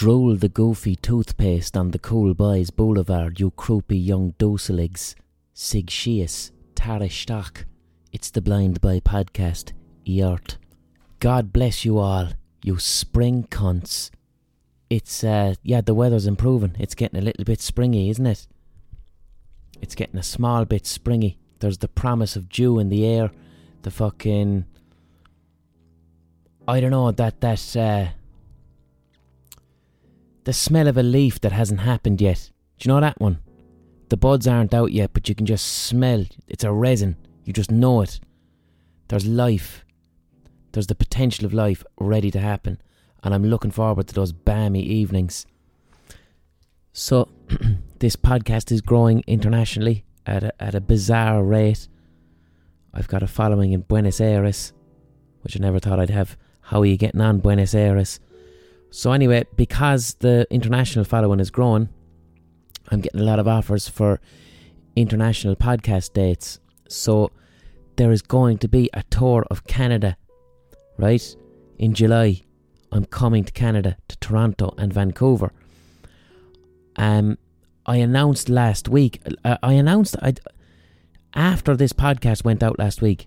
Drool the goofy toothpaste on the cool boys boulevard, you croupy young dociligs. Sig Tara Stock. It's the Blind Boy podcast, Eart. God bless you all, you spring cunts. It's, uh, yeah, the weather's improving. It's getting a little bit springy, isn't it? It's getting a small bit springy. There's the promise of dew in the air. The fucking. I don't know, that, that, uh, the smell of a leaf that hasn't happened yet. Do you know that one? The buds aren't out yet, but you can just smell. It's a resin. You just know it. There's life. There's the potential of life ready to happen. And I'm looking forward to those balmy evenings. So, this podcast is growing internationally at a, at a bizarre rate. I've got a following in Buenos Aires, which I never thought I'd have. How are you getting on, Buenos Aires? So, anyway, because the international following is growing, I'm getting a lot of offers for international podcast dates. So, there is going to be a tour of Canada, right? In July, I'm coming to Canada, to Toronto and Vancouver. Um, I announced last week. Uh, I announced I after this podcast went out last week.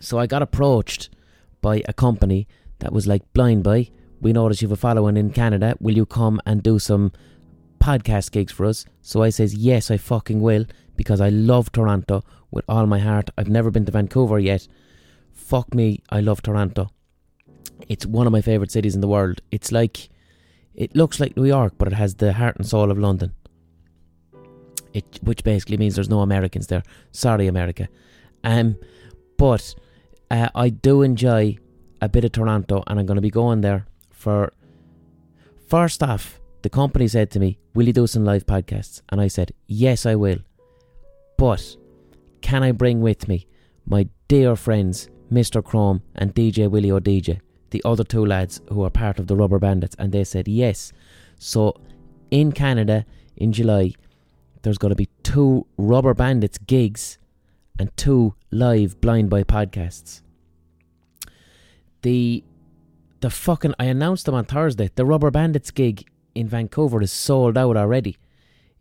So I got approached by a company that was like Blind Boy. We notice you have a following in Canada. Will you come and do some podcast gigs for us? So I says yes, I fucking will because I love Toronto with all my heart. I've never been to Vancouver yet. Fuck me, I love Toronto. It's one of my favorite cities in the world. It's like it looks like New York, but it has the heart and soul of London. It, which basically means there's no Americans there. Sorry, America. Um, but uh, I do enjoy a bit of Toronto, and I'm going to be going there for. First off, the company said to me, "Will you do some live podcasts?" And I said, "Yes, I will." But can I bring with me my dear friends, Mr. Chrome and DJ Willie O'DJ? the other two lads who are part of the Rubber Bandits, and they said yes. So in Canada in July, there's going to be two Rubber Bandits gigs and two live Blind Boy podcasts. The the fucking I announced them on Thursday. The Rubber Bandits gig in Vancouver is sold out already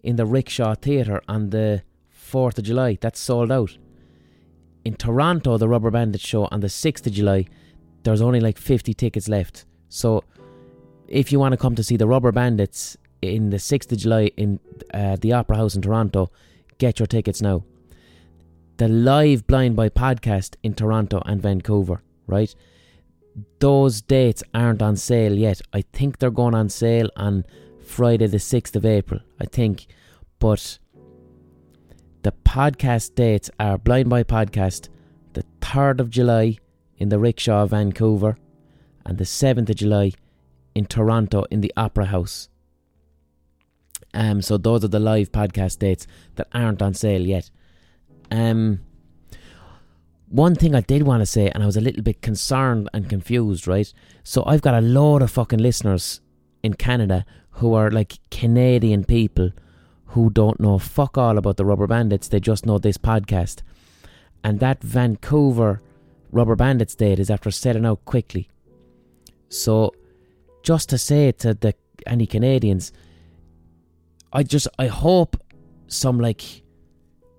in the Rickshaw Theatre on the 4th of July. That's sold out. In Toronto, the Rubber Bandits show on the 6th of July there's only like 50 tickets left. So if you want to come to see the Rubber Bandits in the 6th of July in uh, the Opera House in Toronto, get your tickets now. The live Blind Boy podcast in Toronto and Vancouver, right? Those dates aren't on sale yet. I think they're going on sale on Friday, the 6th of April, I think. But the podcast dates are Blind Boy Podcast, the 3rd of July in the Rickshaw, Vancouver, and the 7th of July in Toronto in the Opera House. Um, so those are the live podcast dates that aren't on sale yet. Um, one thing I did want to say, and I was a little bit concerned and confused, right? So I've got a lot of fucking listeners in Canada who are like Canadian people who don't know fuck all about the Rubber Bandits. They just know this podcast. And that Vancouver Rubber Bandits date is after setting out quickly. So, just to say to the any Canadians, I just I hope some like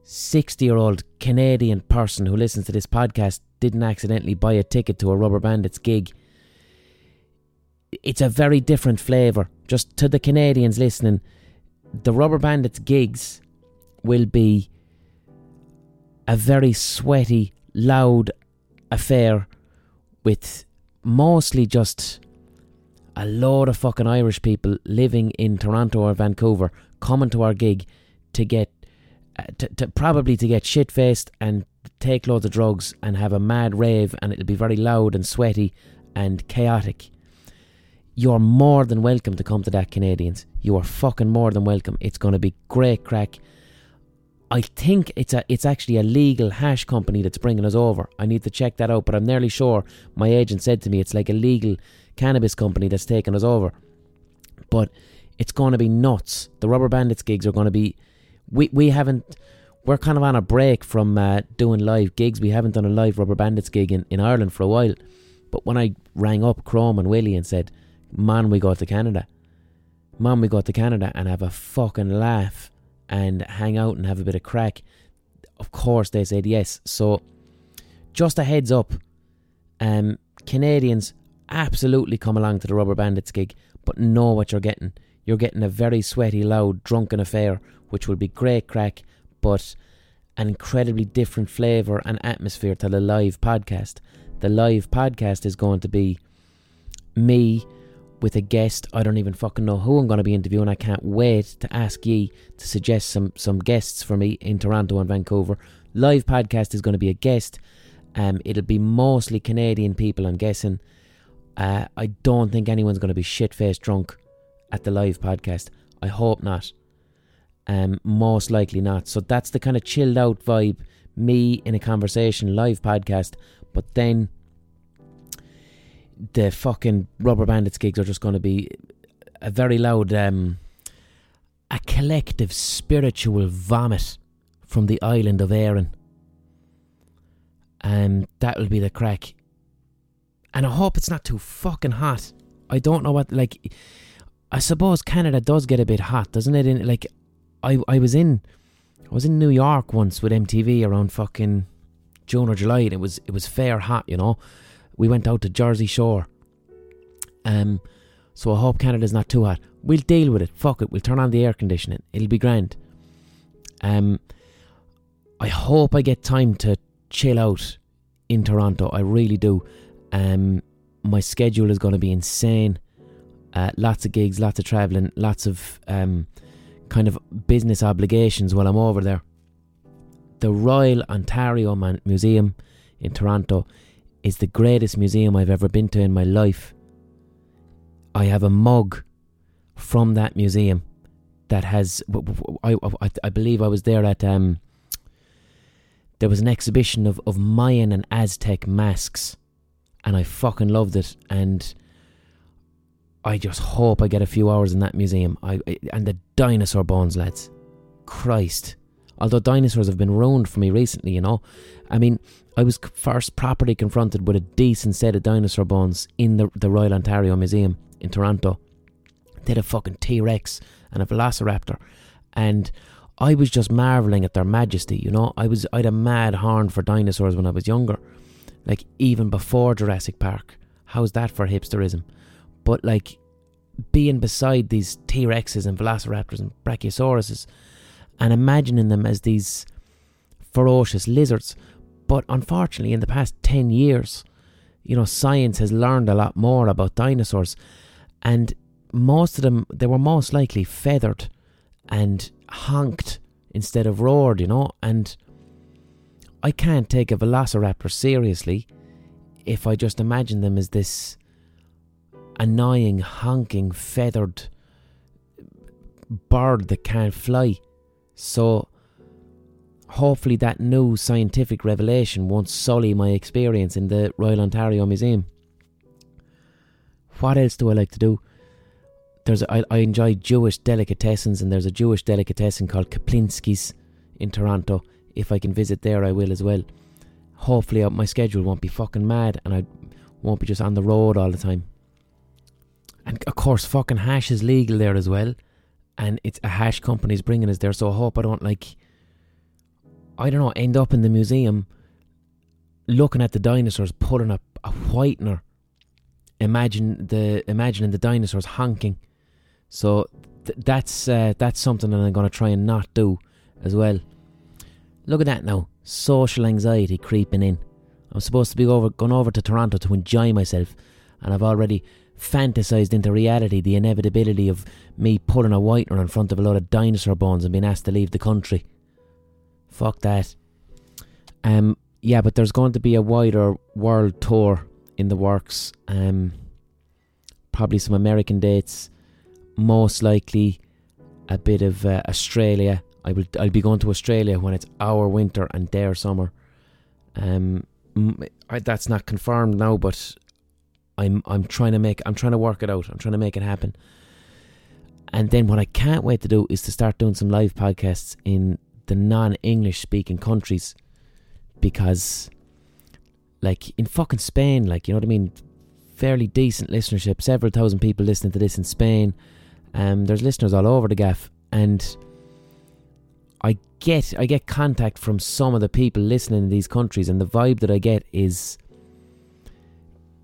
sixty year old Canadian person who listens to this podcast didn't accidentally buy a ticket to a Rubber Bandits gig. It's a very different flavour. Just to the Canadians listening, the Rubber Bandits gigs will be a very sweaty, loud, affair with mostly just a load of fucking Irish people living in Toronto or Vancouver coming to our gig to get Uh, to, to probably to get shit faced and take loads of drugs and have a mad rave and it'll be very loud and sweaty and chaotic. You're more than welcome to come to that, Canadians. You are fucking more than welcome. It's going to be great crack. I think it's a it's actually a legal hash company that's bringing us over. I need to check that out, but I'm nearly sure my agent said to me it's like a legal cannabis company that's taking us over. But it's going to be nuts. The Rubber Bandits gigs are going to be. We we haven't. We're kind of on a break from uh, doing live gigs. We haven't done a live Rubber Bandits gig in, in Ireland for a while. But when I rang up Chrome and Willie and said, man, we go to Canada. Man, we go to Canada and have a fucking laugh and hang out and have a bit of crack. Of course, they said yes. So, just a heads up, um, Canadians absolutely come along to the Rubber Bandits gig, but know what you're getting. You're getting a very sweaty, loud, drunken affair, which will be great crack, but an incredibly different flavour and atmosphere to the live podcast. The live podcast is going to be me with a guest. I don't even fucking know who I'm going to be interviewing. I can't wait to ask ye to suggest some some guests for me in Toronto and Vancouver. Live podcast is going to be a guest. Um, it'll be mostly Canadian people, I'm guessing. Uh, I don't think anyone's going to be shit faced drunk at the live podcast. I hope not. Um, most likely not. So that's the kind of chilled out vibe. Me in a conversation live podcast, but then the fucking Rubber Bandits gigs are just going to be a very loud, um, a collective spiritual vomit from the island of Erin. And that will be the crack. And I hope it's not too fucking hot. I don't know what, like, I suppose Canada does get a bit hot, doesn't it? In, like, I, I was in, I was in New York once with MTV around fucking June or July, and it was it was fair hot, you know we went out to Jersey Shore. Um, so I hope Canada's not too hot. We'll deal with it. Fuck it. We'll turn on the air conditioning. It'll be grand. Um, I hope I get time to chill out in Toronto. I really do. Um, my schedule is going to be insane. Uh, lots of gigs, lots of traveling, lots of um, kind of business obligations while I'm over there. The Royal Ontario Man- Museum in Toronto is the greatest museum I've ever been to in my life. I have a mug from that museum that has. I, I, I believe I was there at. Um, there was an exhibition of, of Mayan and Aztec masks, and I fucking loved it. And I just hope I get a few hours in that museum. I, I and the dinosaur bones, lads. Christ. Although dinosaurs have been ruined for me recently, you know. I mean, I was first properly confronted with a decent set of dinosaur bones in the, the Royal Ontario Museum in Toronto. They had a fucking T Rex and a Velociraptor, and I was just marveling at their majesty. You know, I was I had a mad horn for dinosaurs when I was younger, like even before Jurassic Park. How's that for hipsterism? But like being beside these T Rexes and Velociraptors and Brachiosauruses, and imagining them as these ferocious lizards but unfortunately, in the past 10 years, you know, science has learned a lot more about dinosaurs. And most of them, they were most likely feathered and honked instead of roared, you know. And I can't take a velociraptor seriously if I just imagine them as this annoying, honking, feathered bird that can't fly. So hopefully that new scientific revelation won't sully my experience in the Royal Ontario Museum. What else do I like to do? There's a, I, I enjoy Jewish delicatessens, and there's a Jewish delicatessen called Caplansky's in Toronto. If I can visit there, I will as well. Hopefully, uh, my schedule won't be fucking mad, and I won't be just on the road all the time. And of course, fucking hash is legal there as well, and it's a hash company's bringing us there. So I hope I don't like I don't know, end up in the museum looking at the dinosaurs putting a, a whitener. Imagine the imagining the dinosaurs honking. So th- that's uh, that's something that I'm going to try and not do as well. Look at that now, social anxiety creeping in. I'm supposed to be over going over to Toronto to enjoy myself, and I've already fantasized into reality the inevitability of me pulling a whitener in front of a lot of dinosaur bones and being asked to leave the country. Fuck that. Um, yeah, but there's going to be a wider world tour in the works. Um, probably some American dates. Most likely, a bit of uh, Australia. I will. I'll be going to Australia when it's our winter and their summer. Um, that's not confirmed now, but I'm I'm trying to make I'm trying to work it out. I'm trying to make it happen. And then what I can't wait to do is to start doing some live podcasts in the non English speaking countries because, like, in fucking Spain, like, you know what I mean? fairly decent listenership. Several thousand people listening to this in Spain. Um, there's listeners all over the gaff, and I get I get contact from some of the people listening in these countries, and the vibe that I get is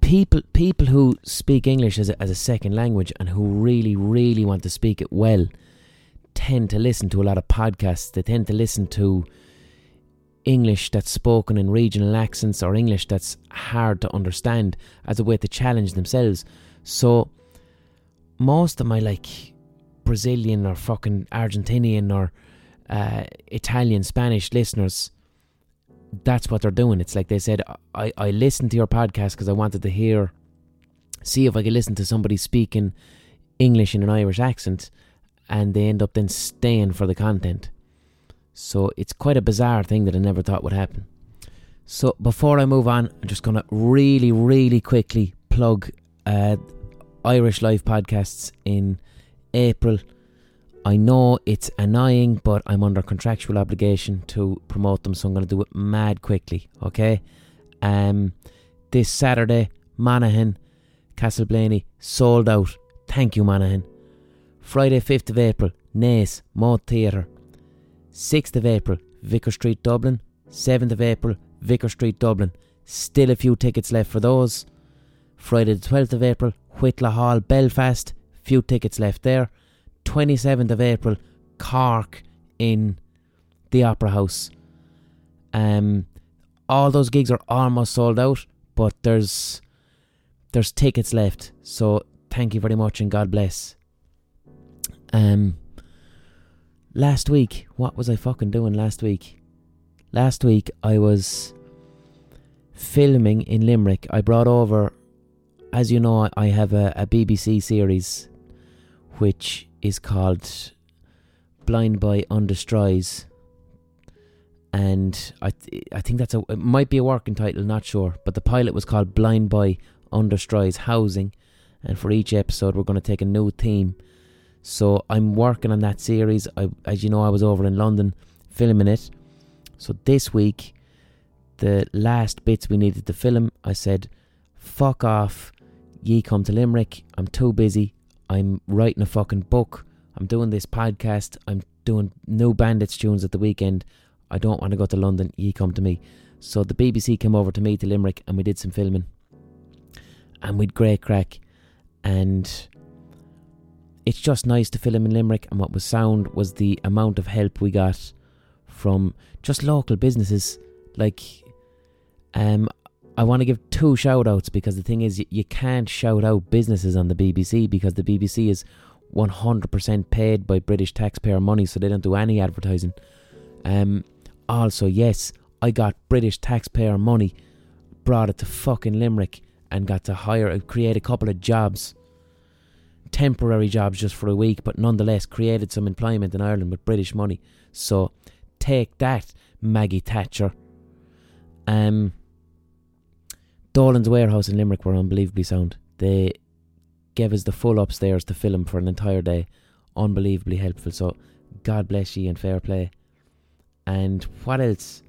people people who speak English as a, as a second language and who really really want to speak it well tend to listen to a lot of podcasts. They tend to listen to English that's spoken in regional accents or English that's hard to understand as a way to challenge themselves. So most of my like Brazilian or fucking Argentinian or uh, Italian, Spanish listeners, that's what they're doing. It's like they said, I, I listened to your podcast because I wanted to hear, see if I could listen to somebody speaking English in an Irish accent, and they end up then staying for the content. So it's quite a bizarre thing that I never thought would happen. So before I move on, I'm just going to really, really quickly plug uh, Irish Life podcasts in April. I know it's annoying, but I'm under contractual obligation to promote them, so I'm going to do it mad quickly. Okay. Um, this Saturday, Monaghan, Castleblayney sold out. Thank you, Monaghan. Friday, 5th of April, Naas, Moat Theatre. 6th of April, Vicar Street, Dublin. 7th of April, Vicar Street, Dublin. Still a few tickets left for those. Friday, the 12th of April, Whitla Hall, Belfast. Few tickets left there. 27th of April, Cork in the Opera House. Um, all those gigs are almost sold out, but there's there's tickets left. So thank you very much and God bless. Um, last week, what was I fucking doing last week? Last week I was filming in Limerick. I brought over, as you know, I have a, a BBC series which is called Blind Boy Undestroys. And I th- I think that's a it might be a working title, not sure. But the pilot was called Blind Boy Undestroys Housing, and for each episode we're going to take a new theme so I'm working on that series. I, as you know, I was over in London filming it. So this week, the last bits we needed to film, I said, "Fuck off, ye come to Limerick. I'm too busy. I'm writing a fucking book. I'm doing this podcast. I'm doing no Bandits tunes at the weekend. I don't want to go to London. Ye come to me." So the BBC came over to me to Limerick, and we did some filming, and we'd great crack, and it's just nice to film in Limerick, and what was sound was the amount of help we got from just local businesses. Like, um, I want to give two shout outs because the thing is, you, can't shout out businesses on the BBC because the BBC is 100% paid by British taxpayer money, so they don't do any advertising. Um, also, yes, I got British taxpayer money, brought it to fucking Limerick, and got to hire, create a couple of jobs temporary jobs just for a week, but nonetheless created some employment in Ireland with British money. So take that, Maggie Thatcher. Um, Dolan's warehouse in Limerick were unbelievably sound. They gave us the full upstairs to film for an entire day. Unbelievably helpful. So God bless ye and fair play. And what else?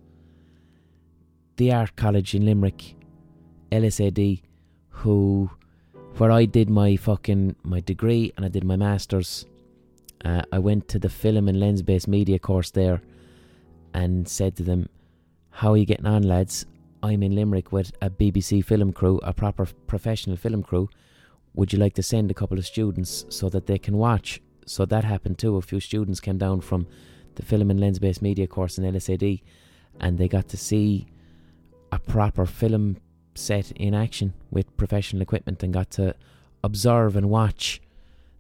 The Art College in Limerick, LSAD, who where I did my fucking my degree and I did my masters. Uh, I went to the film and lens based media course there, and said to them, "How are you getting on, lads? I'm in Limerick with a BBC film crew, a proper professional film crew. Would you like to send a couple of students so that they can watch?" So that happened too. A few students came down from the film and lens based media course in LSAD, and they got to see a proper film set in action with professional equipment and got to observe and watch.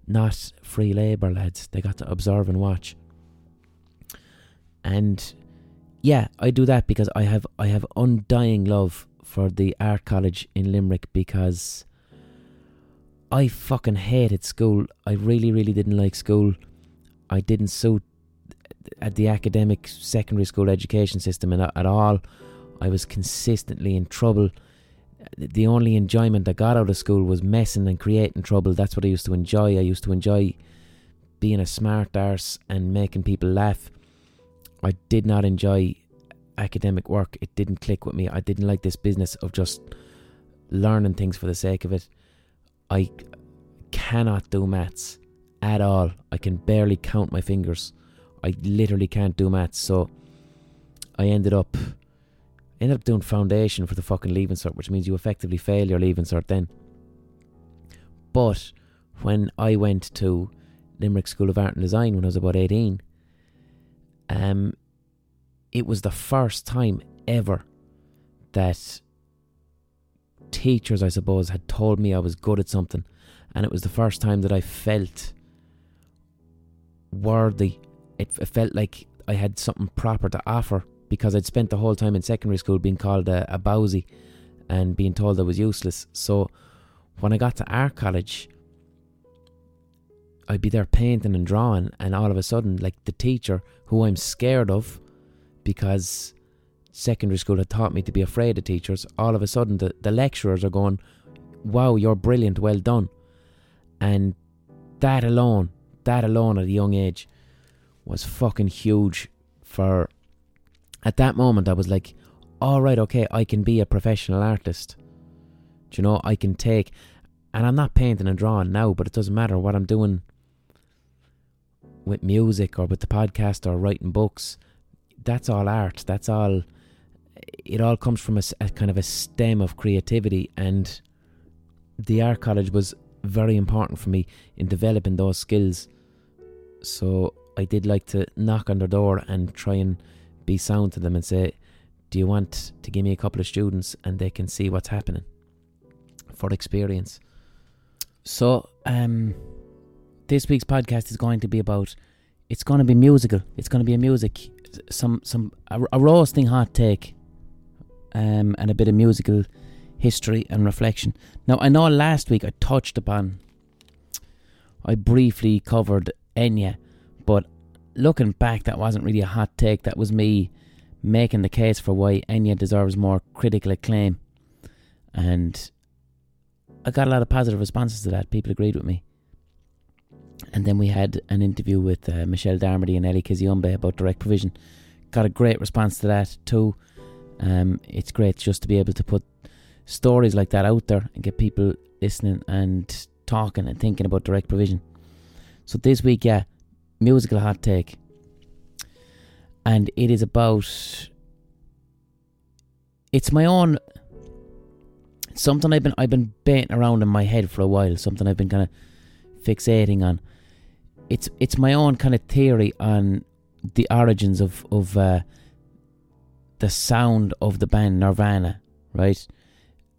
Not free labour, lads. They got to observe and watch. And yeah, I do that because I have I have undying love for the art college in Limerick because I fucking hated school. I really, really didn't like school. I didn't suit at the academic secondary school education system at all. I was consistently in trouble the only enjoyment I got out of school was messing and creating trouble. That's what I used to enjoy. I used to enjoy being a smart arse and making people laugh. I did not enjoy academic work. It didn't click with me. I didn't like this business of just learning things for the sake of it. I cannot do maths at all. I can barely count my fingers. I literally can't do maths. So I ended up ended up doing foundation for the fucking leaving cert, which means you effectively fail your leaving cert then. But when I went to Limerick School of Art and Design when I was about 18, um, it was the first time ever that teachers, I suppose, had told me I was good at something. And it was the first time that I felt worthy. It, it felt like I had something proper to offer because I'd spent the whole time in secondary school being called a, a bowsy and being told I was useless. So when I got to art college, I'd be there painting and drawing, and all of a sudden, like the teacher who I'm scared of because secondary school had taught me to be afraid of teachers, all of a sudden the, the lecturers are going, Wow, you're brilliant, well done. And that alone, that alone at a young age was fucking huge for at that moment I was like, all right, okay, I can be a professional artist. Do you know, I can take and I'm not painting and drawing now, but it doesn't matter what I'm doing with music or with the podcast or writing books. That's all art. That's all. It all comes from a, a kind of a stem of creativity, and the art college was very important for me in developing those skills. So I did like to knock on their door and try and be sound to them and say, Do you want to give me a couple of students and they can see what's happening for experience? So, um, this week's podcast is going to be about. It's going to be musical. It's going to be a music, some some a, a roasting hot take, um, and a bit of musical history and reflection. Now, I know last week I touched upon. I briefly covered Enya, but looking back, that wasn't really a hot take. That was me making the case for why Enya deserves more critical acclaim, and I got a lot of positive responses to that. People agreed with me. And then we had an interview with uh, Michelle Darmody and Ellie Kisyombe about direct provision. Got a great response to that too. Um, it's great just to be able to put stories like that out there and get people listening and talking and thinking about direct provision. So this week, yeah, musical hot take. And it is about it's my own something I've been I've been baiting around in my head for a while, something I've been kind of fixating on. It's it's my own kind of theory on the origins of of uh, the sound of the band Nirvana, right?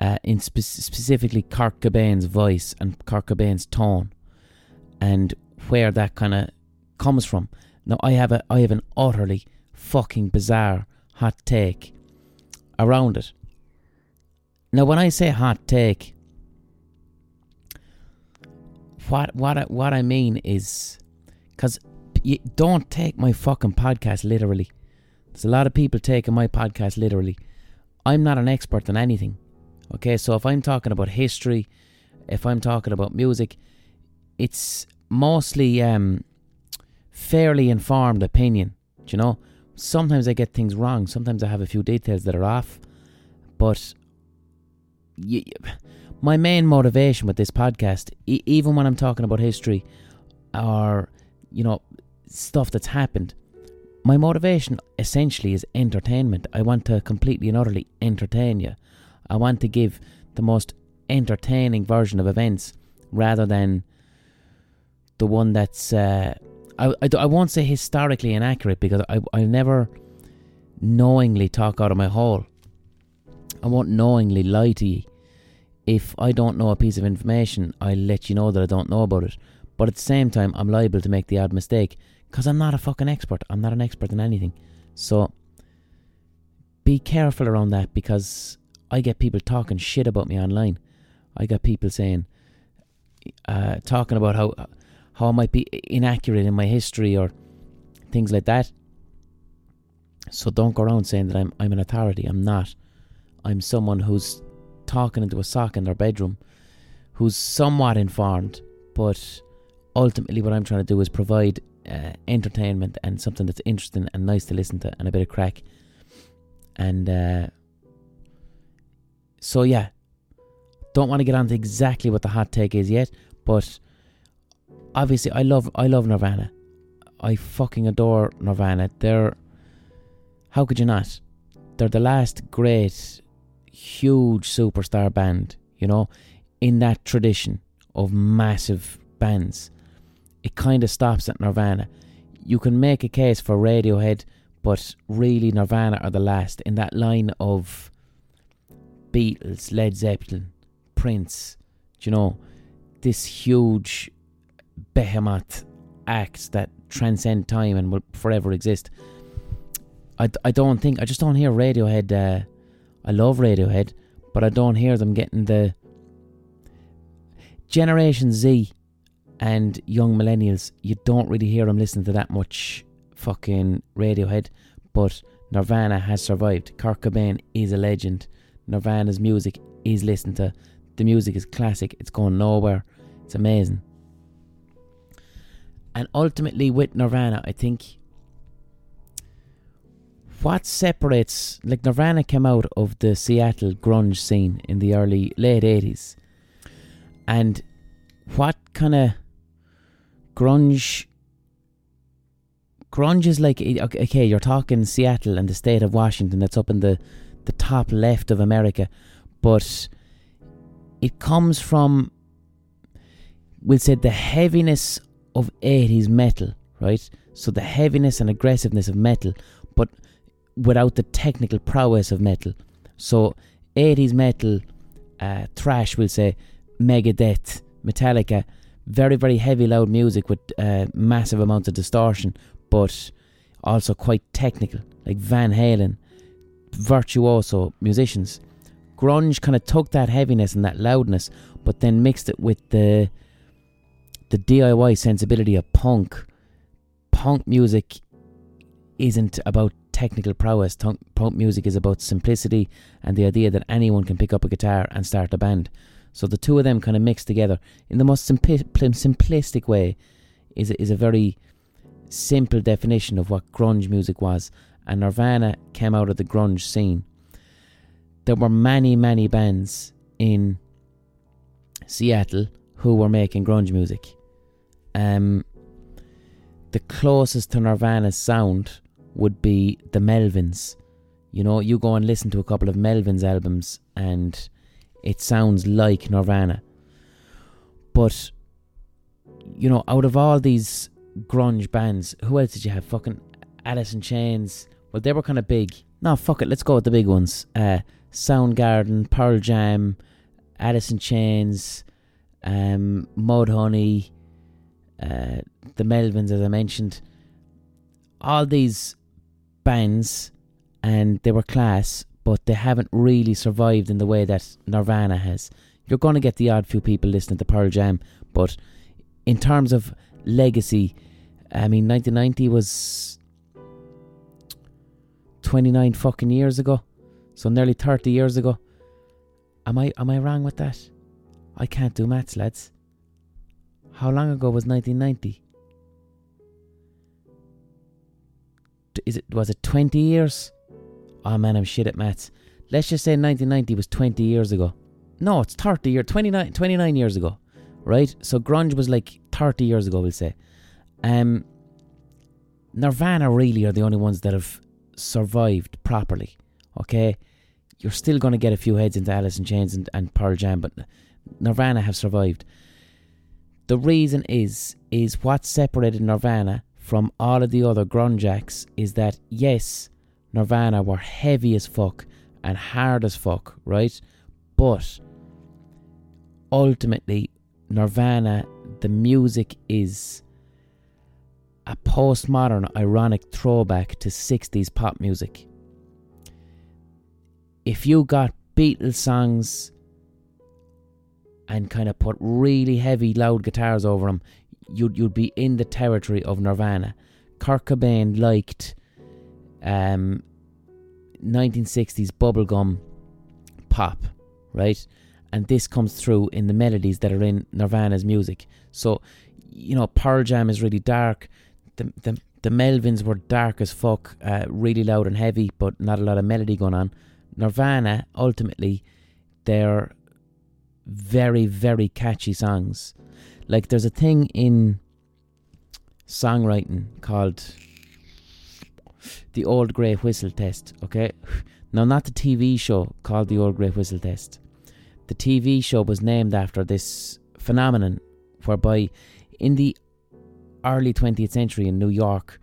Uh, in spe- specifically Kurt Cobain's voice and Kurt Cobain's tone, and where that kind of comes from. Now I have a I have an utterly fucking bizarre hot take around it. Now, when I say hot take, what what what I mean is, because don't take my fucking podcast literally. There's a lot of people taking my podcast literally. I'm not an expert on anything. Okay, so if I'm talking about history, if I'm talking about music, it's mostly um, fairly informed opinion. you know? Sometimes I get things wrong. Sometimes I have a few details that are off, but my main motivation with this podcast, e- even when I'm talking about history or you know stuff that's happened, my motivation essentially is entertainment. I want to completely and utterly entertain you. I want to give the most entertaining version of events rather than the one that's uh, I, I, I won't say historically inaccurate because I I never knowingly talk out of my hole. I won't knowingly lie to you. If I don't know a piece of information, I'll let you know that I don't know about it. But at the same time, I'm liable to make the odd mistake because I'm not a fucking expert. I'm not an expert in anything. So be careful around that because I get people talking shit about me online. I got people saying, uh, talking about how how I might be inaccurate in my history or things like that. So don't go around saying that I'm I'm an authority. I'm not. I'm someone who's talking into a sock in their bedroom, who's somewhat informed, but ultimately what I'm trying to do is provide uh, entertainment and something that's interesting and nice to listen to and a bit of crack. And uh, so yeah, don't want to get onto exactly what the hot take is yet, but obviously I love I love Nirvana. I fucking adore Nirvana. They're how could you not? They're the last great huge superstar band, you know, in that tradition of massive bands. It kind of stops at Nirvana. You can make a case for Radiohead, but really Nirvana are the last in that line of Beatles, Led Zeppelin, Prince, you know, this huge behemoth acts that transcend time and will forever exist. I, I don't think, I just don't hear Radiohead. Uh, I love Radiohead, but I don't hear them getting the. Generation Z and young millennials, you don't really hear them listening to that much fucking Radiohead, but Nirvana has survived. Kurt Cobain is a legend. Nirvana's music is listened to. The music is classic. It's going nowhere. It's amazing. And ultimately, with Nirvana, I think what separates, like Nirvana came out of the Seattle grunge scene in the early, late 80s. And what kind of grunge. Grunge is like, okay, you're talking Seattle and the state of Washington, that's up in the, the top left of America. But it comes from, we'll say, the heaviness of 80s metal, right? So the heaviness and aggressiveness of metal, but without the technical prowess of metal. So 80s metal, uh, thrash, we'll say, Megadeth, Metallica, very, very heavy, loud music with uh, massive amounts of distortion, but also quite technical, like Van Halen, virtuoso musicians. Grunge kind of took that heaviness and that loudness, but then mixed it with the the DIY sensibility of punk. Punk music isn't about technical prowess. Punk music is about simplicity and the idea that anyone can pick up a guitar and start a band. So the two of them kind of mixed together in the most simpli- simplistic way is is a very simple definition of what grunge music was. And Nirvana came out of the grunge scene. There were many, many bands in Seattle who were making grunge music. Um, the closest to Nirvana's sound would be the Melvins. You know, you go and listen to a couple of Melvins albums and it sounds like Nirvana. But, you know, out of all these grunge bands, who else did you have? Fucking Alice in Chains. Well, they were kind of big. No, fuck it, let's go with the big ones. Uh, Soundgarden, Pearl Jam, Alice in Chains, um, Mudhoney, uh, the Melvins, as I mentioned. All these bands, and they were class, but they haven't really survived in the way that Nirvana has. You're going to get the odd few people listening to Pearl Jam, but in terms of legacy, I mean, 1990 was 29 fucking years ago, so nearly 30 years ago. Am I am I wrong with that? I can't do maths, lads. How long ago was 1990? Is it was it 20 years? Oh man, I'm shit at maths. Let's just say 1990 was 20 years ago. No, it's 30 years, 29, 29 years ago, right? So grunge was like 30 years ago, we'll say. Um, Nirvana really are the only ones that have survived properly. Okay, you're still going to get a few heads into Alice in Chains and, and Pearl Jam, but Nirvana have survived. The reason is is what separated Nirvana from all of the other grunge acts is that yes, Nirvana were heavy as fuck and hard as fuck, right? But ultimately, Nirvana, the music is a postmodern, ironic throwback to 60s pop music. If you got Beatles songs and kind of put really heavy, loud guitars over them, you'd, you'd be in the territory of Nirvana. Kurt Cobain liked um, 1960s bubblegum pop, right? And this comes through in the melodies that are in Nirvana's music. So, you know, Pearl Jam is really dark. The the, the Melvins were dark as fuck, uh, really loud and heavy, but not a lot of melody going on. Nirvana, ultimately, they're very, very catchy songs. Like there's a thing in songwriting called the Old Grey Whistle Test, okay? Now, not the TV show called the Old Grey Whistle Test. The TV show was named after this phenomenon whereby in the early 20th century in New York,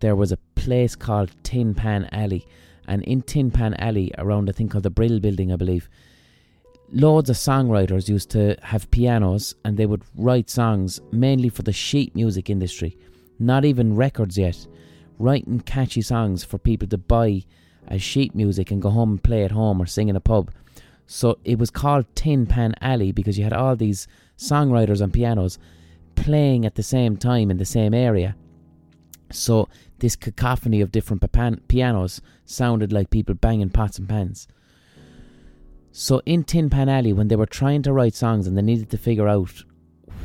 there was a place called Tin Pan Alley. And in Tin Pan Alley, around a thing called the Brill Building, I believe, loads of songwriters used to have pianos and they would write songs mainly for the sheet music industry, not even records yet, writing catchy songs for people to buy as sheet music and go home and play at home or sing in a pub. So it was called Tin Pan Alley because you had all these songwriters on pianos playing at the same time in the same area. So this cacophony of different pianos sounded like people banging pots and pans. So in Tin Pan Alley, when they were trying to write songs and they needed to figure out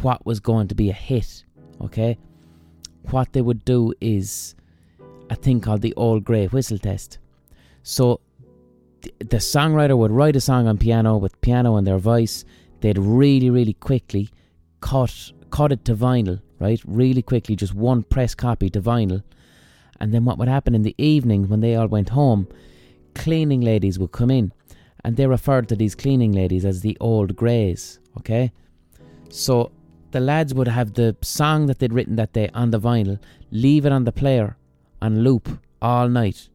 what was going to be a hit, okay, what they would do is a thing called the Old Grey Whistle Test. So the songwriter would write a song on piano with piano and their voice. They'd really, really quickly cut cut it to vinyl, right? Really quickly, just one press copy to vinyl. And then what would happen in the evening when they all went home, cleaning ladies would come in and they referred to these cleaning ladies as the old greys, okay? So the lads would have the song that they'd written that day on the vinyl, leave it on the player on loop all night.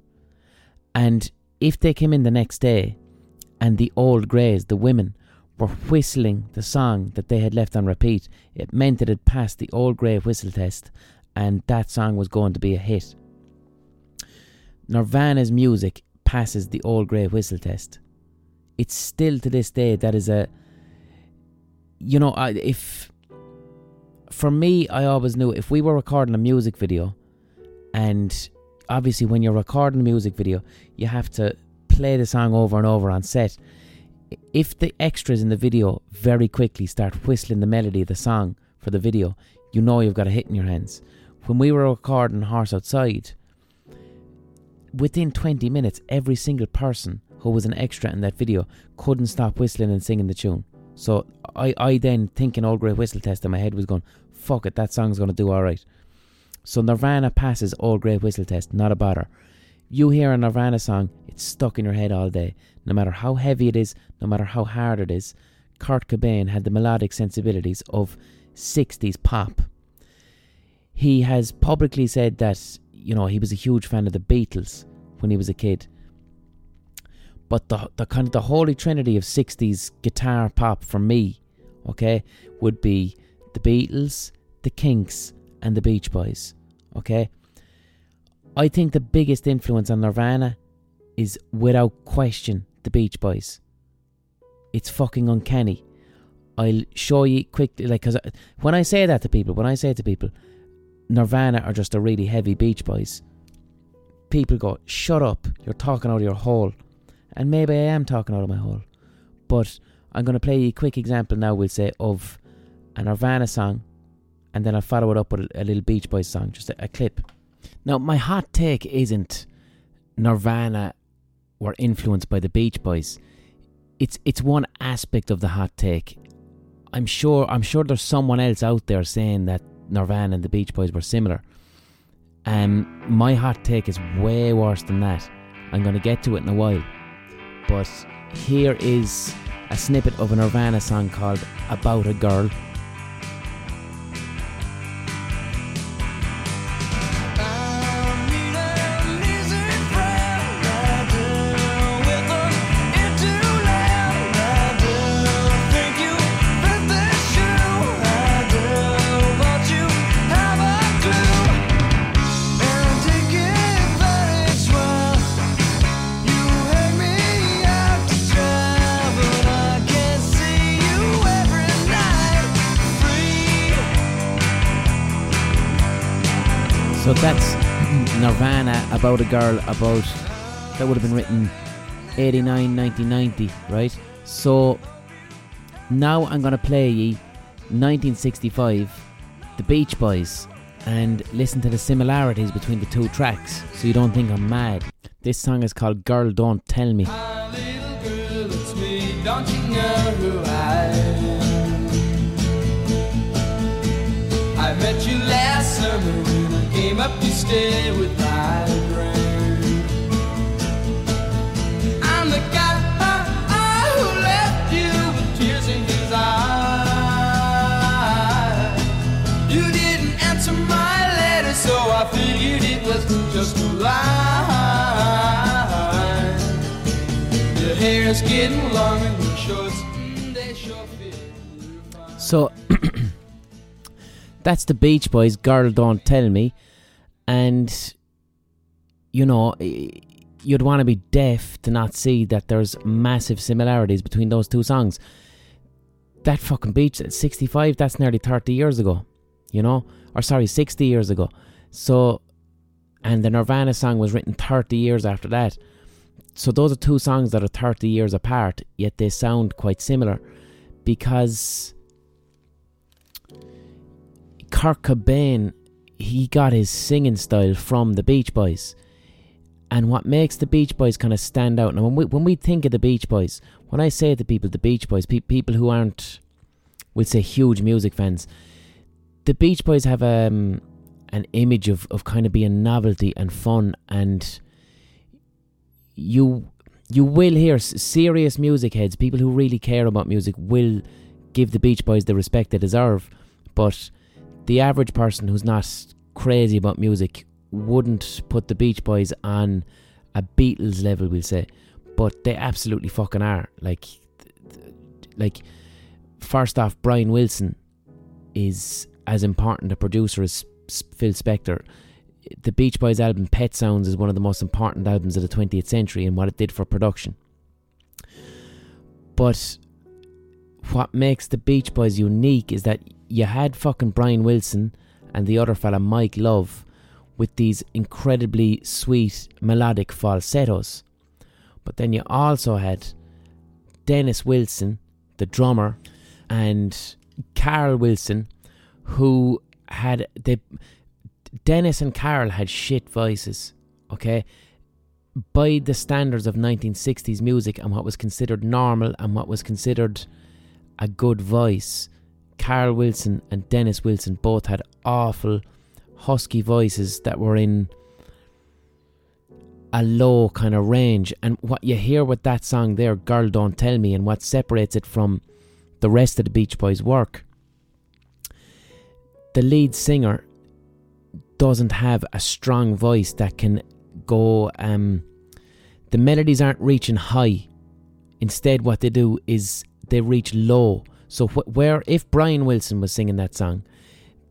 And if they came in the next day and the old greys, the women, were whistling the song that they had left on repeat, it meant that it passed the old grey whistle test and that song was going to be a hit. Nirvana's music passes the old grey whistle test it's still to this day that is a you know if for me i always knew if we were recording a music video and obviously when you're recording a music video you have to play the song over and over on set if the extras in the video very quickly start whistling the melody of the song for the video you know you've got a hit in your hands when we were recording horse outside within 20 minutes every single person who was an extra in that video, couldn't stop whistling and singing the tune. So I, I then thinking Old Grey Whistle Test in my head was going, fuck it, that song's gonna do alright. So Nirvana passes Old Grey Whistle Test, not a bother. You hear a Nirvana song, it's stuck in your head all day. No matter how heavy it is, no matter how hard it is, Kurt Cobain had the melodic sensibilities of 60s pop. He has publicly said that, you know, he was a huge fan of the Beatles when he was a kid but the the kind of the holy trinity of 60s guitar pop for me, okay, would be the Beatles, the Kinks, and the Beach Boys. Okay? I think the biggest influence on Nirvana is without question the Beach Boys. It's fucking uncanny. I'll show you quickly, like, cause uh, when I say that to people, when I say to people, Nirvana are just a really heavy Beach Boys, people go, "Shut up! You're talking out of your hole." And maybe I am talking out of my hole. But I'm going to play you a quick example now, we'll say, of a Nirvana song. And then I'll follow it up with a, little Beach Boys song, just a, a clip. Now, my hot take isn't Nirvana were influenced by the Beach Boys. It's it's one aspect of the hot take. I'm sure I'm sure there's someone else out there saying that Nirvana and the Beach Boys were similar. Um, my hot take is way worse than that. I'm going to get to it in a while. But here is a snippet of a Nirvana song called About a Girl. about a girl about that would have been written 89, 1990, right? So now I'm gonna play ye 1965, The Beach Boys, and listen to the similarities between the two tracks, so you don't think I'm mad. This song is called "Girl Don't Tell Me." I met you last summer when I came up to stay with my Hair's getting long and your shorts, mm. So that's the Beach Boys. Girl, don't tell me. And you know, you'd want to be deaf to not see that there's massive similarities between those two songs. That fucking beach at 65, that's nearly 30 years ago, you know? Or sorry, 60 years ago. So, and the Nirvana song was written 30 years after that. So, those are two songs that are 30 years apart, yet they sound quite similar because Kurt Cobain, he got his singing style from the Beach Boys. And what makes the Beach Boys kind of stand out, now when we, when we think of the Beach Boys, when I say to people, the Beach Boys, pe- people who aren't, we'll say, huge music fans, the Beach Boys have um, an image of, of kind of being novelty and fun, and you you will hear serious music heads, people who really care about music, will give the Beach Boys the respect they deserve, but the average person who's not crazy about music wouldn't put the Beach Boys on a Beatles level, we'll say, but they absolutely fucking are. Like, like first off, Brian Wilson is as important a producer as Phil Spector. The Beach Boys album Pet Sounds is one of the most important albums of the 20th century and what it did for production. But what makes the Beach Boys unique is that you had fucking Brian Wilson and the other fella Mike Love with these incredibly sweet melodic falsettos. But then you also had Dennis Wilson, the drummer, and Carl Wilson, who had they Dennis and Carl had shit voices, okay? By the standards of 1960s music and what was considered normal and what was considered a good voice, Carl Wilson and Dennis Wilson both had awful husky voices that were in a low kind of range. And what you hear with that song there, Girl Don't Tell Me, and what separates it from the rest of the Beach Boys' work, the lead singer doesn't have a strong voice that can go. Um, the melodies aren't reaching high. Instead, what they do is they reach low. So wh- where if Brian Wilson was singing that song,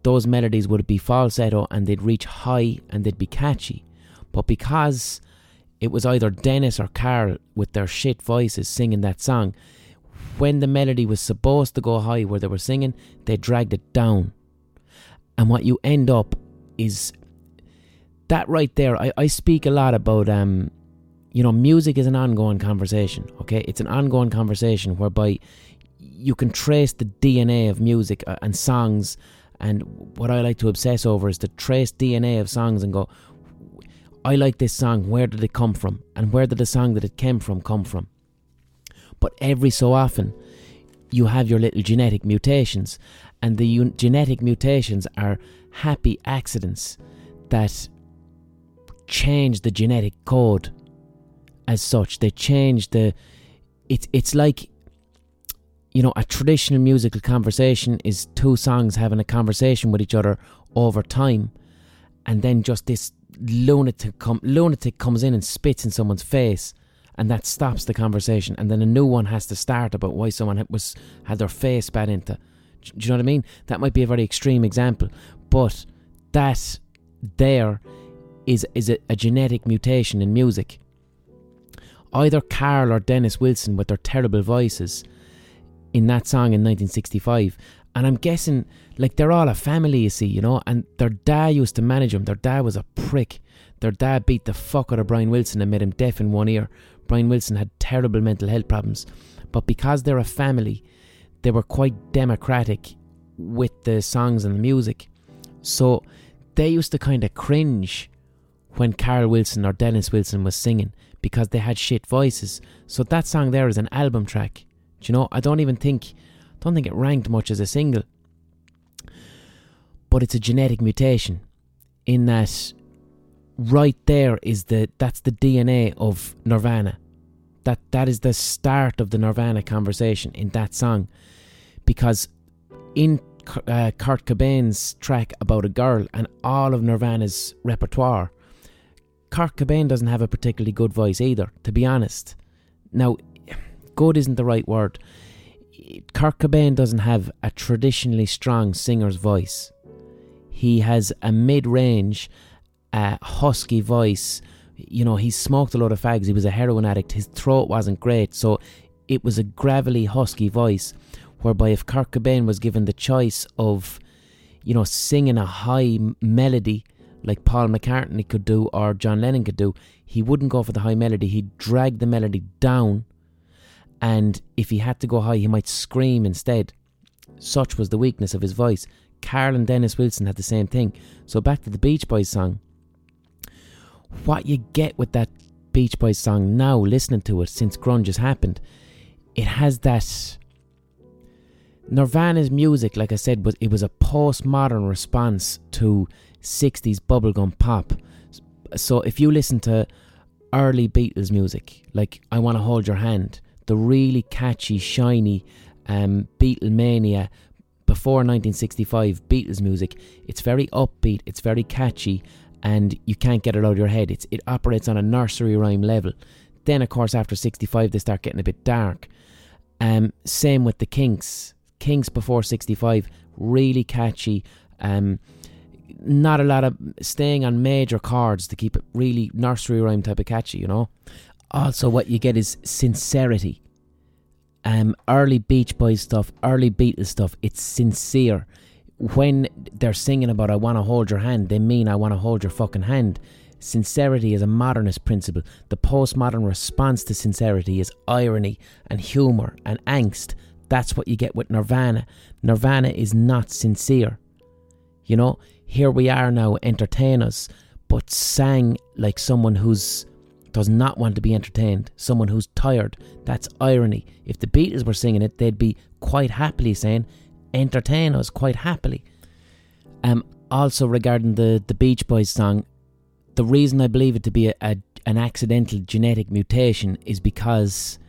those melodies would be falsetto and they'd reach high and they'd be catchy. But because it was either Dennis or Carl with their shit voices singing that song, when the melody was supposed to go high where they were singing, they dragged it down. And what you end up is that right there. I, I speak a lot about um you know, music is an ongoing conversation, okay? It's an ongoing conversation whereby you can trace the DNA of music uh, and songs. And what I like to obsess over is to trace DNA of songs and go, I like this song, where did it come from? And where did the song that it came from come from? But every so often, you have your little genetic mutations, and the un- genetic mutations are happy accidents that change the genetic code as such. They change the. It's it's like, you know, a traditional musical conversation is two songs having a conversation with each other over time, and then just this lunatic lunatic comes in and spits in someone's face, and that stops the conversation, and then a new one has to start about why someone was had their face spat into. Do you know what I mean? That might be a very extreme example, but that there is is a, a genetic mutation in music. Either Carl or Dennis Wilson with their terrible voices in that song in 1965, and I'm guessing like they're all a family, you see, you know, and their dad used to manage them. Their dad was a prick. Their dad beat the fuck out of Brian Wilson and made him deaf in one ear. Brian Wilson had terrible mental health problems, but because they're a family, they were quite democratic with the songs and the music. So they used to kind of cringe when Carl Wilson or Dennis Wilson was singing because they had shit voices. So that song there is an album track. Do you know? I don't even think, don't think it ranked much as a single. but it's a genetic mutation in that right there is the that's the DNA of Nirvana. That that is the start of the Nirvana conversation in that song, because in uh, Kurt Cobain's track about a girl and all of Nirvana's repertoire, Kurt Cobain doesn't have a particularly good voice either. To be honest, now good isn't the right word. Kurt Cobain doesn't have a traditionally strong singer's voice. He has a mid-range, uh, husky voice. You know, he smoked a lot of fags. He was a heroin addict. His throat wasn't great, so it was a gravelly, husky voice. Whereby, if Kurt Cobain was given the choice of, you know, singing a high melody like Paul McCartney could do or John Lennon could do, he wouldn't go for the high melody. He'd drag the melody down, and if he had to go high, he might scream instead. Such was the weakness of his voice. Carl and Dennis Wilson had the same thing. So back to the Beach Boys song. What you get with that Beach Boys song now, listening to it since grunge has happened, it has that. Nirvana's music, like I said, was it was a postmodern response to 60s bubblegum pop. So if you listen to early Beatles music, like I Want to Hold Your Hand, the really catchy, shiny um, Beatlemania before 1965 Beatles music, it's very upbeat, it's very catchy, and you can't get it out of your head. It's, it operates on a nursery rhyme level. Then, of course, after 65, they start getting a bit dark. Um, same with the Kinks. Kinks before 65, really catchy. Um, not a lot of staying on major chords to keep it really nursery rhyme type of catchy, you know. Also, what you get is sincerity. Um, early Beach Boys stuff, early Beatles stuff. It's sincere. When they're singing about "I want to hold your hand," they mean "I want to hold your fucking hand." Sincerity is a modernist principle. The postmodern response to sincerity is irony and humour and angst. That's what you get with Nirvana. Nirvana is not sincere. You know, here we are now, entertain us, but sang like someone who's does not want to be entertained, someone who's tired. That's irony. If the Beatles were singing it, they'd be quite happily saying, entertain us quite happily. Um, also regarding the, the Beach Boys song, the reason I believe it to be a, a an accidental genetic mutation is because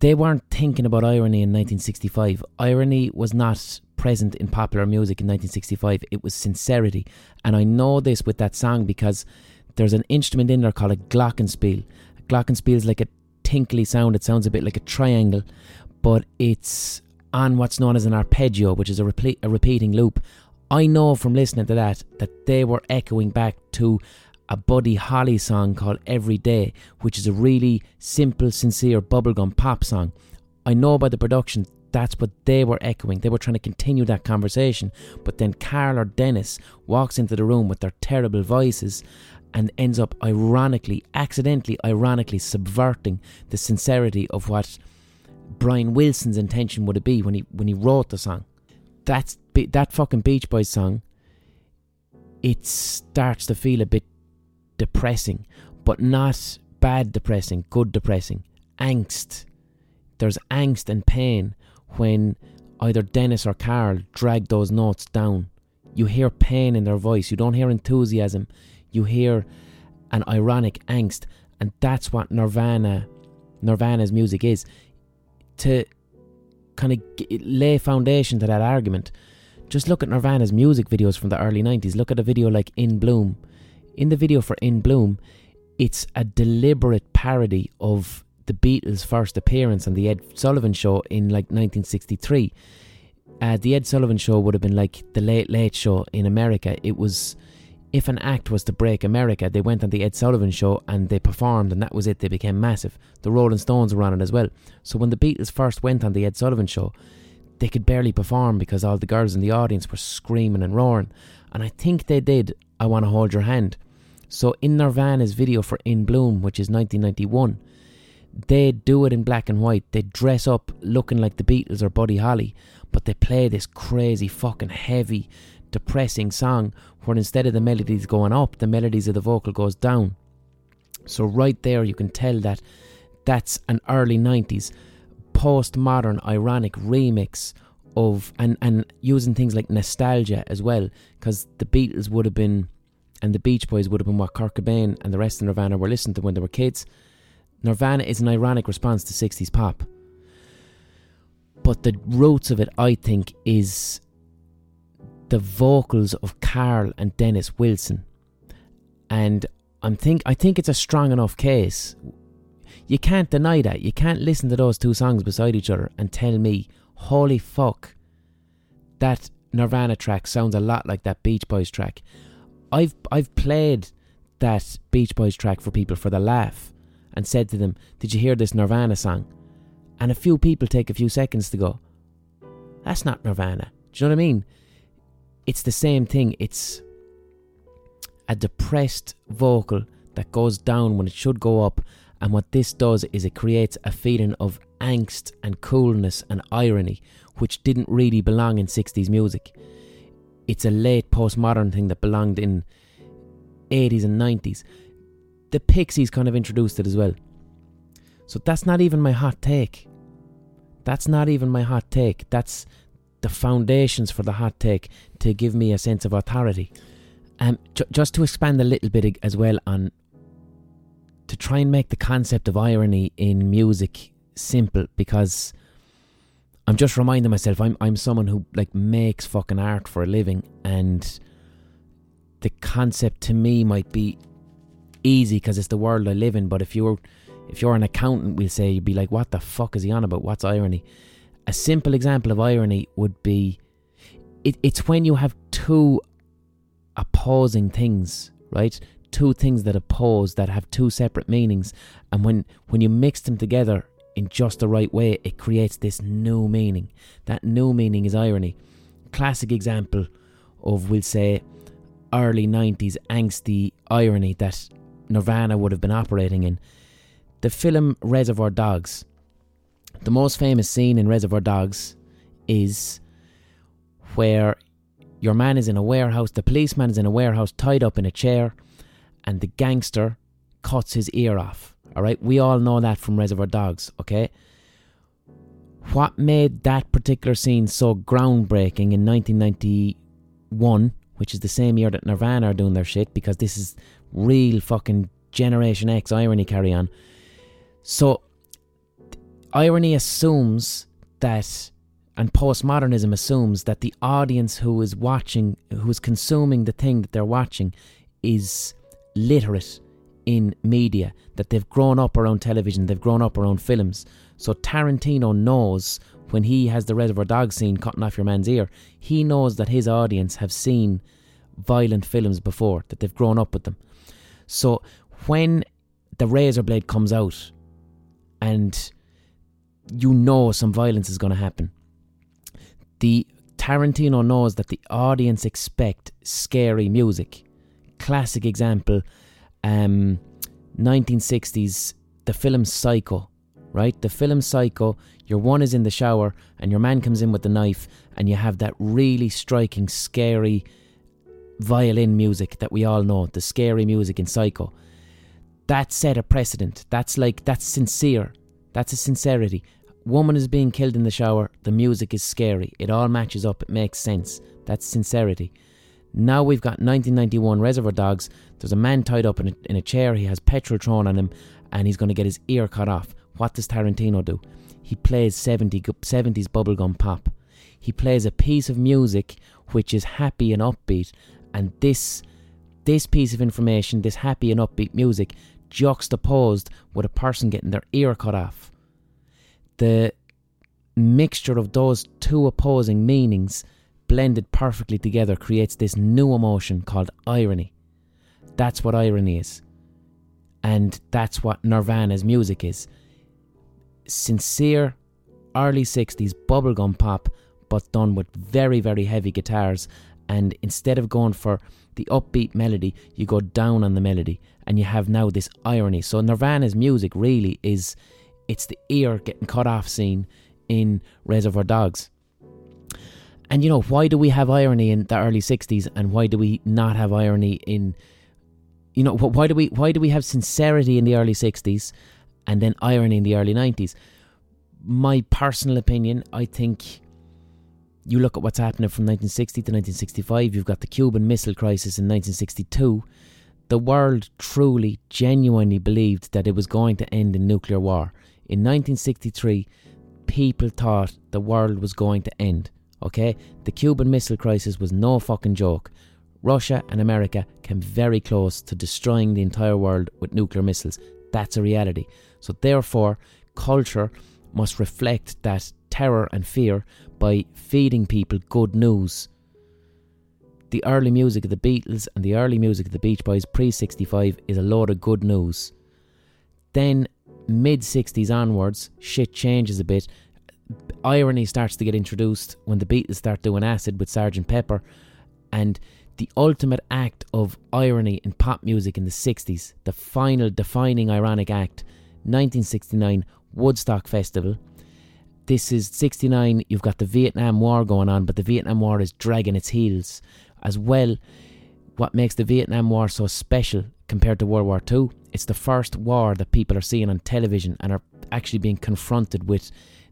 they weren't thinking about irony in 1965. Irony was not present in popular music in 1965. It was sincerity. And I know this with that song because there's an instrument in there called a glockenspiel. A glockenspiel is like a tinkly sound. It sounds a bit like a triangle, but it's on what's known as an arpeggio, which is a, a repeating loop. I know from listening to that that they were echoing back to a Buddy Holly song called Every Day, which is a really simple, sincere bubblegum pop song. I know by the production that's what they were echoing. They were trying to continue that conversation. But then Carl or Dennis walks into the room with their terrible voices and ends up ironically, accidentally, ironically subverting the sincerity of what Brian Wilson's intention would it be when he when he wrote the song. That's that fucking Beach Boys song. It starts to feel a bit depressing, but not bad depressing, good depressing. Angst. There's angst and pain when either Dennis or Carl drag those notes down. You hear pain in their voice. You don't hear enthusiasm. You hear an ironic angst, and that's what Nirvana, Nirvana's music is. To kind of lay foundation to that argument, just look at Nirvana's music videos from the early 90s. Look at a video like In Bloom. In the video for In Bloom, it's a deliberate parody of the Beatles' first appearance on the Ed Sullivan Show in like 1963. Uh, the Ed Sullivan Show would have been like the Late Late Show in America. It was if an act was to break America, they went on the Ed Sullivan Show and they performed, and that was it. They became massive. The Rolling Stones were on it as well. So when the Beatles first went on the Ed Sullivan Show, they could barely perform because all the girls in the audience were screaming and roaring. And I think they did I Want to Hold Your Hand. So in Nirvana's video for In Bloom, which is 1991, they do it in black and white. They dress up looking like the Beatles or Buddy Holly, but they play this crazy, fucking heavy, depressing song where instead of the melodies going up, the melodies of the vocal goes down. So right there, you can tell that that's an early '90s postmodern, ironic remix of and and using things like nostalgia as well because the Beatles would have been and the Beach Boys would have been what Kurt Cobain and the rest of Nirvana were listening to when they were kids. Nirvana is an ironic response to 60s pop. But the roots of it, I think, is the vocals of Carl and Dennis Wilson. And I'm think I think it's a strong enough case. You can't deny that. You can't listen to those two songs beside each other and tell me, holy fuck, that Nirvana track sounds a lot like that Beach Boys track. I've I've played that Beach Boys track for people for the laugh and said to them, Did you hear this Nirvana song? And a few people take a few seconds to go, That's not Nirvana. Do you know what I mean? It's the same thing. It's a depressed vocal that goes down when it should go up. And what this does is it creates a feeling of angst and coolness and irony, which didn't really belong in 60s music. It's a late postmodern thing that belonged in 80s and 90s. The Pixies kind of introduced it as well. So that's not even my hot take. That's not even my hot take. That's the foundations for the hot take to give me a sense of authority. Um, ju- just to expand a little bit as well on to try and make the concept of irony in music simple because I'm just reminding myself I'm I'm someone who like makes fucking art for a living and the concept to me might be easy because it's the world I live in but if you're if you're an accountant we'll say you'd be like what the fuck is he on about? What's irony? A simple example of irony would be it, it's when you have two opposing things right? Two things that oppose that have two separate meanings and when when you mix them together in just the right way it creates this new meaning. That new meaning is irony. Classic example of we'll say early 90s angsty irony that nirvana would have been operating in. The film reservoir dogs. The most famous scene in reservoir dogs is where your man is in a warehouse the policeman is in a warehouse tied up in a chair and the gangster cuts his ear off. All right, we all know that from Reservoir Dogs. Okay, what made that particular scene so groundbreaking in 1991, which is the same year that Nirvana are doing their shit, because this is real fucking Generation X irony carry on. So, irony assumes that and postmodernism assumes that the audience who is watching, who is consuming the thing that they're watching, is literate in media, that they've grown up around television, they've grown up around films. So Tarantino knows when he has the Reservoir Dog scene cutting off your man's ear, he knows that his audience have seen violent films before, that they've grown up with them. So when the razor blade comes out and you know some violence is going to happen, the Tarantino knows that the audience expect scary music classic example, um, 1960s, the film Psycho, right? The film Psycho, your one is in the shower and your man comes in with the knife, and you have that really striking, scary violin music that we all know, the scary music in Psycho. That set a precedent. That's like, that's sincere. That's a sincerity. Woman is being killed in the shower, the music is scary. It all matches up, it makes sense. That's sincerity. Now we've got 1991 Reservoir Dogs. There's a man tied up in a, in a chair. He has petrol thrown on him and he's going to get his ear cut off. What does Tarantino do? He plays 70, 70s bubblegum pop. He plays a piece of music which is happy and upbeat. And this, this piece of information, this happy and upbeat music, juxtaposed with a person getting their ear cut off. The mixture of those two opposing meanings blended perfectly together creates this new emotion called irony. That's what irony is. And that's what Nirvana's music is. Sincere, early 60s bubblegum pop, but done with very, very heavy guitars. And instead of going for the upbeat melody, you go down on the melody and you have now this irony. So Nirvana's music really is it's the ear getting cut off scene in Reservoir Dogs. And you know, why do we have irony in the early 60s and why do we not have irony in you know, why do we why do we have sincerity in the early 60s and then irony in the early 90s? My personal opinion, I think you look at what's happening from 1960 to 1965, you've got the Cuban Missile Crisis in 1962. The world truly, genuinely believed that it was going to end in nuclear war. In 1963, people thought the world was going to end. Okay? The Cuban Missile Crisis was no fucking joke. Russia and America came very close to destroying the entire world with nuclear missiles. That's a reality. So, therefore, culture must reflect that terror and fear by feeding people good news. The early music of the Beatles and the early music of the Beach Boys pre 65 is a load of good news. Then, mid 60s onwards, shit changes a bit. Irony starts to get introduced when the Beatles start doing acid with Sgt. Pepper, and the ultimate act of irony in pop music in the 60s, the final defining ironic act, 1969 Woodstock Festival. This is 69, you've got the Vietnam War going on, but the Vietnam War is dragging its heels as well. What makes the Vietnam War so special compared to World War II? It's the first war that people are seeing on television and are actually being confronted with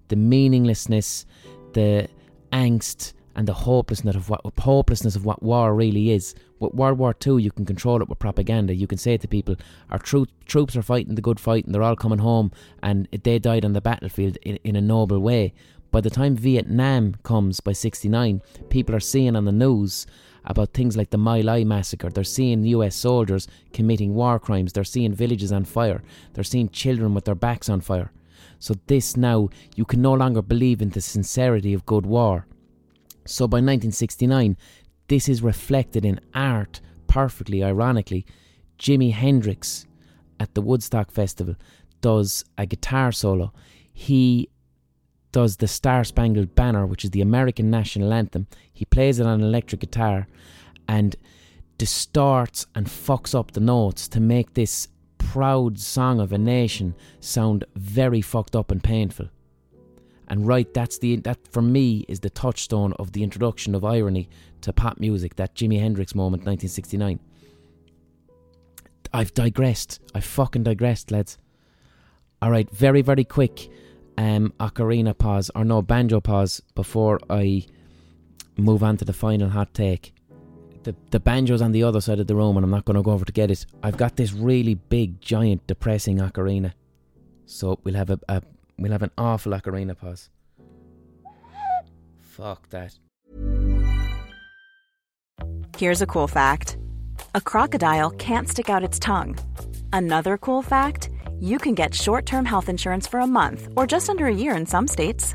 the meaninglessness, the angst, and the hopelessness of what hopelessness of what war really is. With World War II, you can control it with propaganda. You can say to people, "Our tro- troops are fighting the good fight, and they're all coming home, and they died on the battlefield in, in a noble way." By the time Vietnam comes by '69, people are seeing on the news about things like the My Lai massacre. They're seeing US soldiers committing war crimes. They're seeing villages on fire. They're seeing children with their backs on fire. So this now, you can no longer believe in the sincerity of good war. So by 1969, this is reflected in art perfectly, ironically. Jimi Hendrix at the Woodstock Festival does a guitar solo. He does the Star Spangled Banner, which is the American national anthem. He plays it on an electric guitar and distorts and fucks up the notes to make this proud song of a nation sound very fucked up and painful. And right, that's the that for me is the touchstone of the introduction of irony to pop music. That Jimi Hendrix moment, 1969. I've digressed. I fucking digressed, lads. All right, very very quick. Um, ocarina pause or no banjo pause before I move on to the final hot take. The the banjo's on the other side of the room, and I'm not going to go over to get it. I've got this really big, giant, depressing ocarina, so we'll have a, a we'll have an awful ocarina pause. Fuck that. Here's a cool fact a crocodile can't stick out its tongue. Another cool fact you can get short term health insurance for a month or just under a year in some states.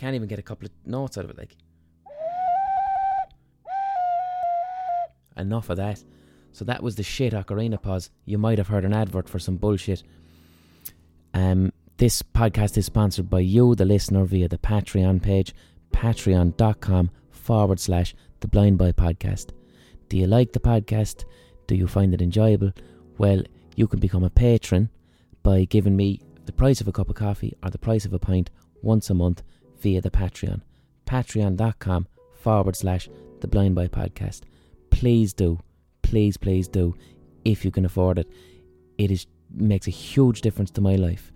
can't even get a couple of notes out of it. Like enough of that. So that was the shit ocarina pause. You might have heard an advert for some bullshit. Um, this podcast is sponsored by you, the listener, via the Patreon page, patreon.com forward slash the Blind Boy Podcast. Do you like the podcast? Do you find it enjoyable? Well, you can become a patron by giving me the price of a cup of coffee or the price of a pint once a month via the Patreon. Patreon.com forward slash the Blind Boy Podcast. Please do, please, please do, if you can afford it. It is makes a huge difference to my life.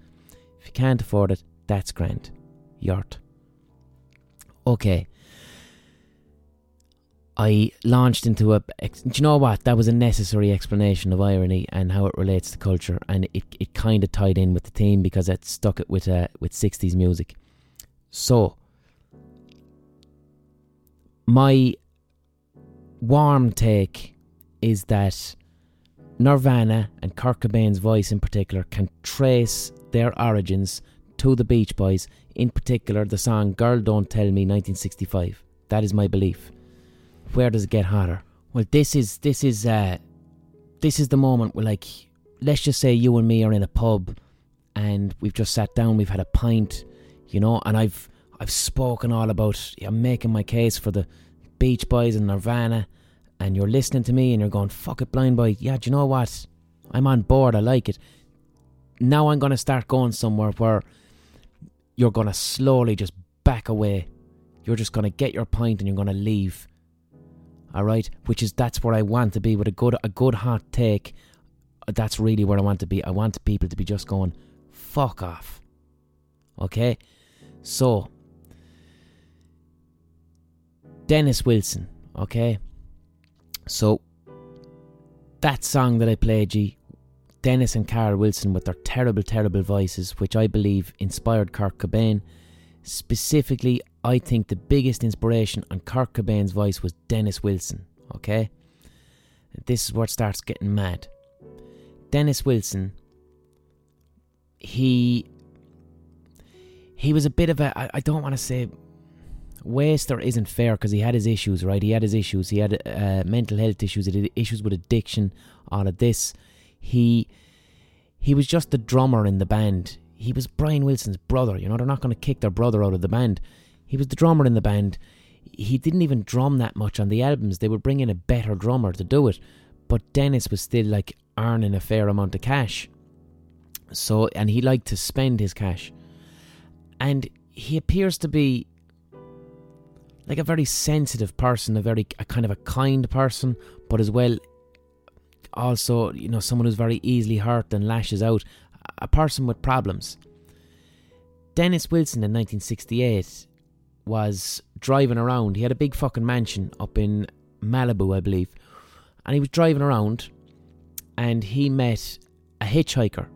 If you can't afford it, that's grand. Yort. Okay. I launched into a. Do you know what? That was a necessary explanation of irony and how it relates to culture, and it, it kind of tied in with the theme because it stuck it with uh, with sixties music. So, my warm take is that Nirvana and Kurt Cobain's voice in particular can trace their origins to the Beach Boys, in particular the song Girl Don't Tell Me 1965. That is my belief. Where does it get hotter? Well, this is this is uh this is the moment where like let's just say you and me are in a pub and we've just sat down, we've had a pint, you know, and I've I've spoken all about I'm making my case for the Beach Boys and Nirvana and you're listening to me and you're going, fuck it, blind boy. Yeah, do you know what? I'm on board. I like it. Now I'm going to start going somewhere where you're going to slowly just back away. You're just going to get your point and you're going to leave. All right, which is that's where I want to be with a good a good hot take. That's really where I want to be. I want people to be just going, fuck off. Okay, so Dennis Wilson. Okay, so that song that I played you, Dennis and Carl Wilson with their terrible, terrible voices, which I believe inspired Kurt Cobain. Specifically, I think the biggest inspiration on Kurt Cobain's voice was Dennis Wilson. Okay, this is where it starts getting mad. Dennis Wilson, he he was a bit of a I, I don't want to say Waster isn't fair because he had his issues, right? He had his issues. He had uh, mental health issues. He had issues with addiction. All of this. He he was just the drummer in the band. He was Brian Wilson's brother. You know, they're not going to kick their brother out of the band. He was the drummer in the band. He didn't even drum that much on the albums. They would bring in a better drummer to do it. But Dennis was still like earning a fair amount of cash. So, and he liked to spend his cash. And he appears to be like a very sensitive person, a very a kind of a kind person, but as well also, you know, someone who's very easily hurt and lashes out, a person with problems. Dennis Wilson in 1968 was driving around. He had a big fucking mansion up in Malibu, I believe. And he was driving around and he met a hitchhiker,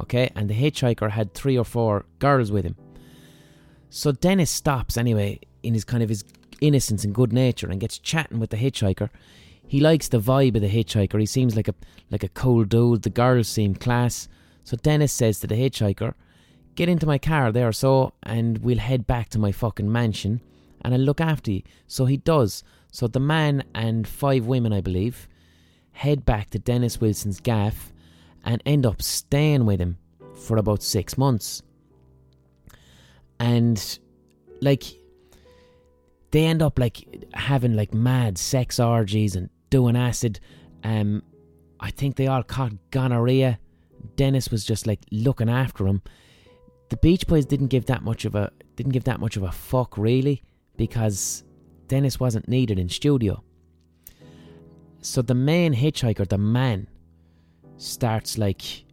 okay? And the hitchhiker had three or four girls with him. So Dennis stops anyway in his kind of his innocence and good nature and gets chatting with the hitchhiker. He likes the vibe of the hitchhiker. He seems like a like a cool dude. The girls seem class. So Dennis says to the hitchhiker, "Get into my car there, so, and we'll head back to my fucking mansion, and I'll look after you." So he does. So the man and five women, I believe, head back to Dennis Wilson's gaff and end up staying with him for about six months. And like they end up like having like mad sex orgies and doing acid. Um, I think they all caught gonorrhea. Dennis was just like looking after him. The Beach Boys didn't give that much of a didn't give that much of a fuck really because Dennis wasn't needed in studio. So the main hitchhiker, the man, starts like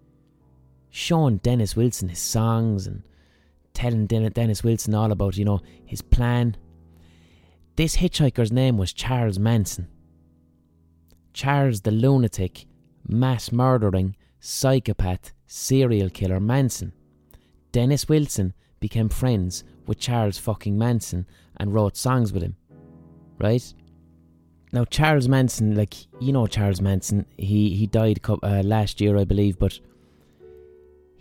showing Dennis Wilson his songs and telling Dennis Wilson all about you know his plan this hitchhiker's name was Charles Manson. Charles the lunatic, mass murdering, psychopath, serial killer Manson. Dennis Wilson became friends with Charles fucking Manson and wrote songs with him. Right? Now Charles Manson, like you know Charles Manson, he he died uh, last year, I believe, but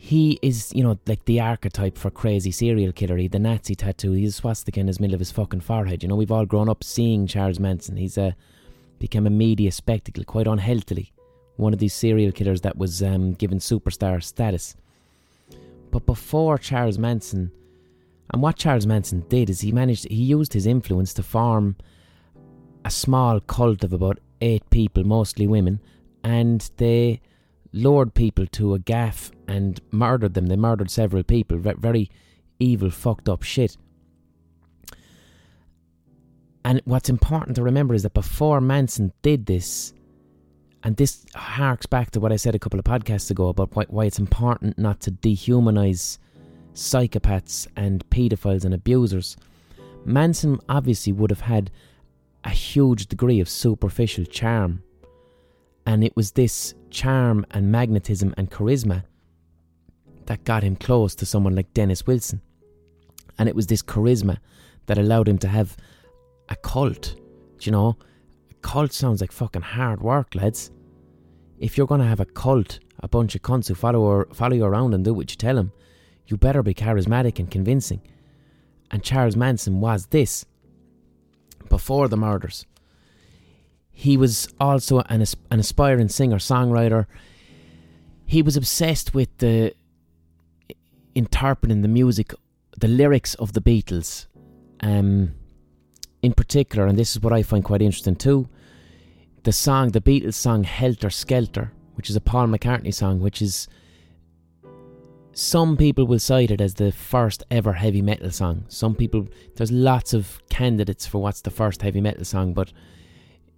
he is, you know, like the archetype for crazy serial killer. He the Nazi tattoo. He's a swastika in the middle of his fucking forehead. You know, we've all grown up seeing Charles Manson. He's a uh, become a media spectacle quite unhealthily. One of these serial killers that was um, given superstar status. But before Charles Manson, and what Charles Manson did is he managed, he used his influence to form a small cult of about eight people, mostly women, and they lured people to a gaff and murdered them. They murdered several people. Very evil, fucked up shit. And what's important to remember is that before Manson did this, and this harks back to what I said a couple of podcasts ago about why, why it's important not to dehumanize psychopaths and paedophiles and abusers. Manson obviously would have had a huge degree of superficial charm and it was this charm and magnetism and charisma that got him close to someone like Dennis Wilson. And it was this charisma that allowed him to have a cult. Do you know? A cult sounds like fucking hard work, lads. If you're going to have a cult, a bunch of cunts who follow, or, follow you around and do what you tell them, you better be charismatic and convincing. And Charles Manson was this before the murders. He was also an, an aspiring singer songwriter. He was obsessed with the interpreting the music, the lyrics of the Beatles. Um, in particular, and this is what I find quite interesting too, the song, the Beatles song Helter Skelter, which is a Paul McCartney song, which is some people will cite it as the first ever heavy metal song. Some people, there's lots of candidates for what's the first heavy metal song, but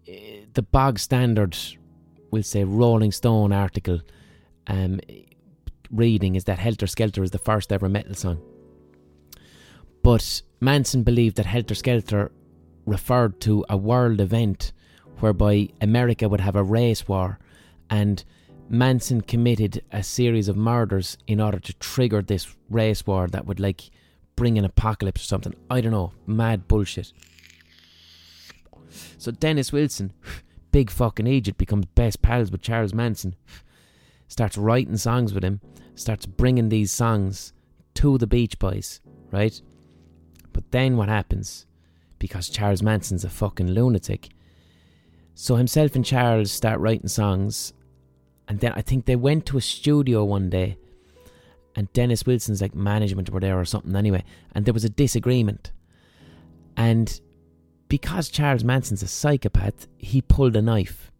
the bog standard, we'll say Rolling Stone article, um, reading is that Helter Skelter is the first ever metal song. But Manson believed that Helter Skelter referred to a world event whereby America would have a race war and Manson committed a series of murders in order to trigger this race war that would like bring an apocalypse or something. I don't know, mad bullshit. So Dennis Wilson, big fucking Egypt, becomes best pals with Charles Manson, starts writing songs with him, starts bringing these songs to the Beach Boys, right? But then what happens? Because Charles Manson's a fucking lunatic. So himself and Charles start writing songs, and then I think they went to a studio one day, and Dennis Wilson's like management were there or something anyway, and there was a disagreement. And because Charles Manson's a psychopath, he pulled a knife.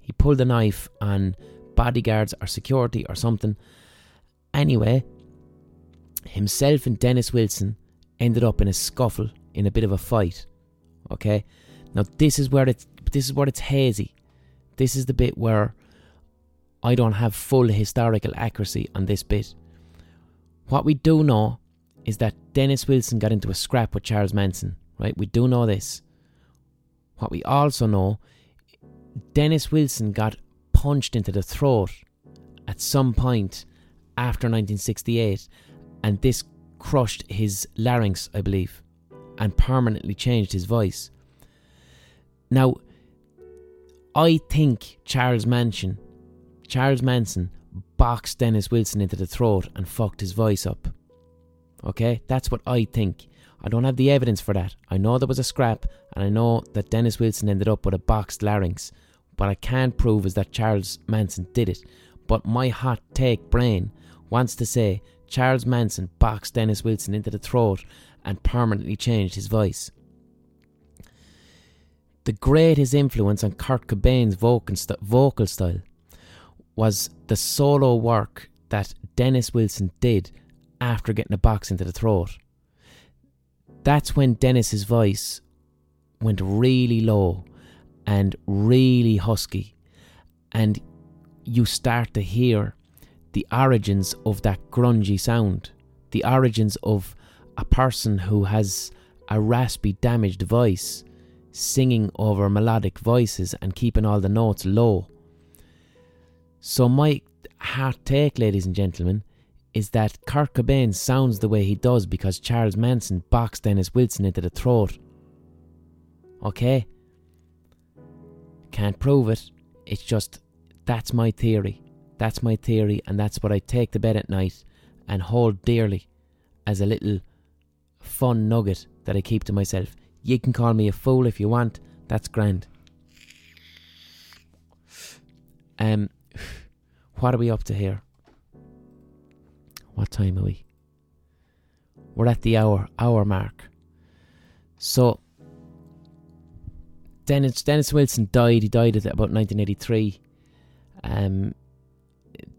He pulled a knife on bodyguards or security or something. Anyway, himself and Dennis Wilson ended up in a scuffle, in a bit of a fight. Okay? Now this is where it's this is where it's hazy. This is the bit where I don't have full historical accuracy on this bit. What we do know is that Dennis Wilson got into a scrap with Charles Manson, right? We do know this. What we also know, Dennis Wilson got punched into the throat at some point after 1968, and this crushed his larynx, I believe, and permanently changed his voice. Now, I think Charles Manson, Charles Manson, boxed Dennis Wilson into the throat and fucked his voice up. Okay, that's what I think. I don't have the evidence for that. I know there was a scrap, and I know that Dennis Wilson ended up with a boxed larynx. What I can't prove is that Charles Manson did it. But my hot take brain wants to say Charles Manson boxed Dennis Wilson into the throat and permanently changed his voice. The greatest influence on Kurt Cobain's vocal, vocal style was the solo work that Dennis Wilson did after getting a box into the throat. That's when Dennis's voice went really low and really husky, and you start to hear the origins of that grungy sound, the origins of a person who has a raspy, damaged voice singing over melodic voices and keeping all the notes low. So, my hot take, ladies and gentlemen, is that Kurt Cobain sounds the way he does because Charles Manson boxed Dennis Wilson into the throat. Okay? Can't prove it. It's just that's my theory. That's my theory, and that's what I take to bed at night and hold dearly as a little fun nugget that I keep to myself. You can call me a fool if you want. That's grand. Um, what are we up to here? What time are we? We're at the hour hour mark. So Dennis Dennis Wilson died. He died at about 1983. Um,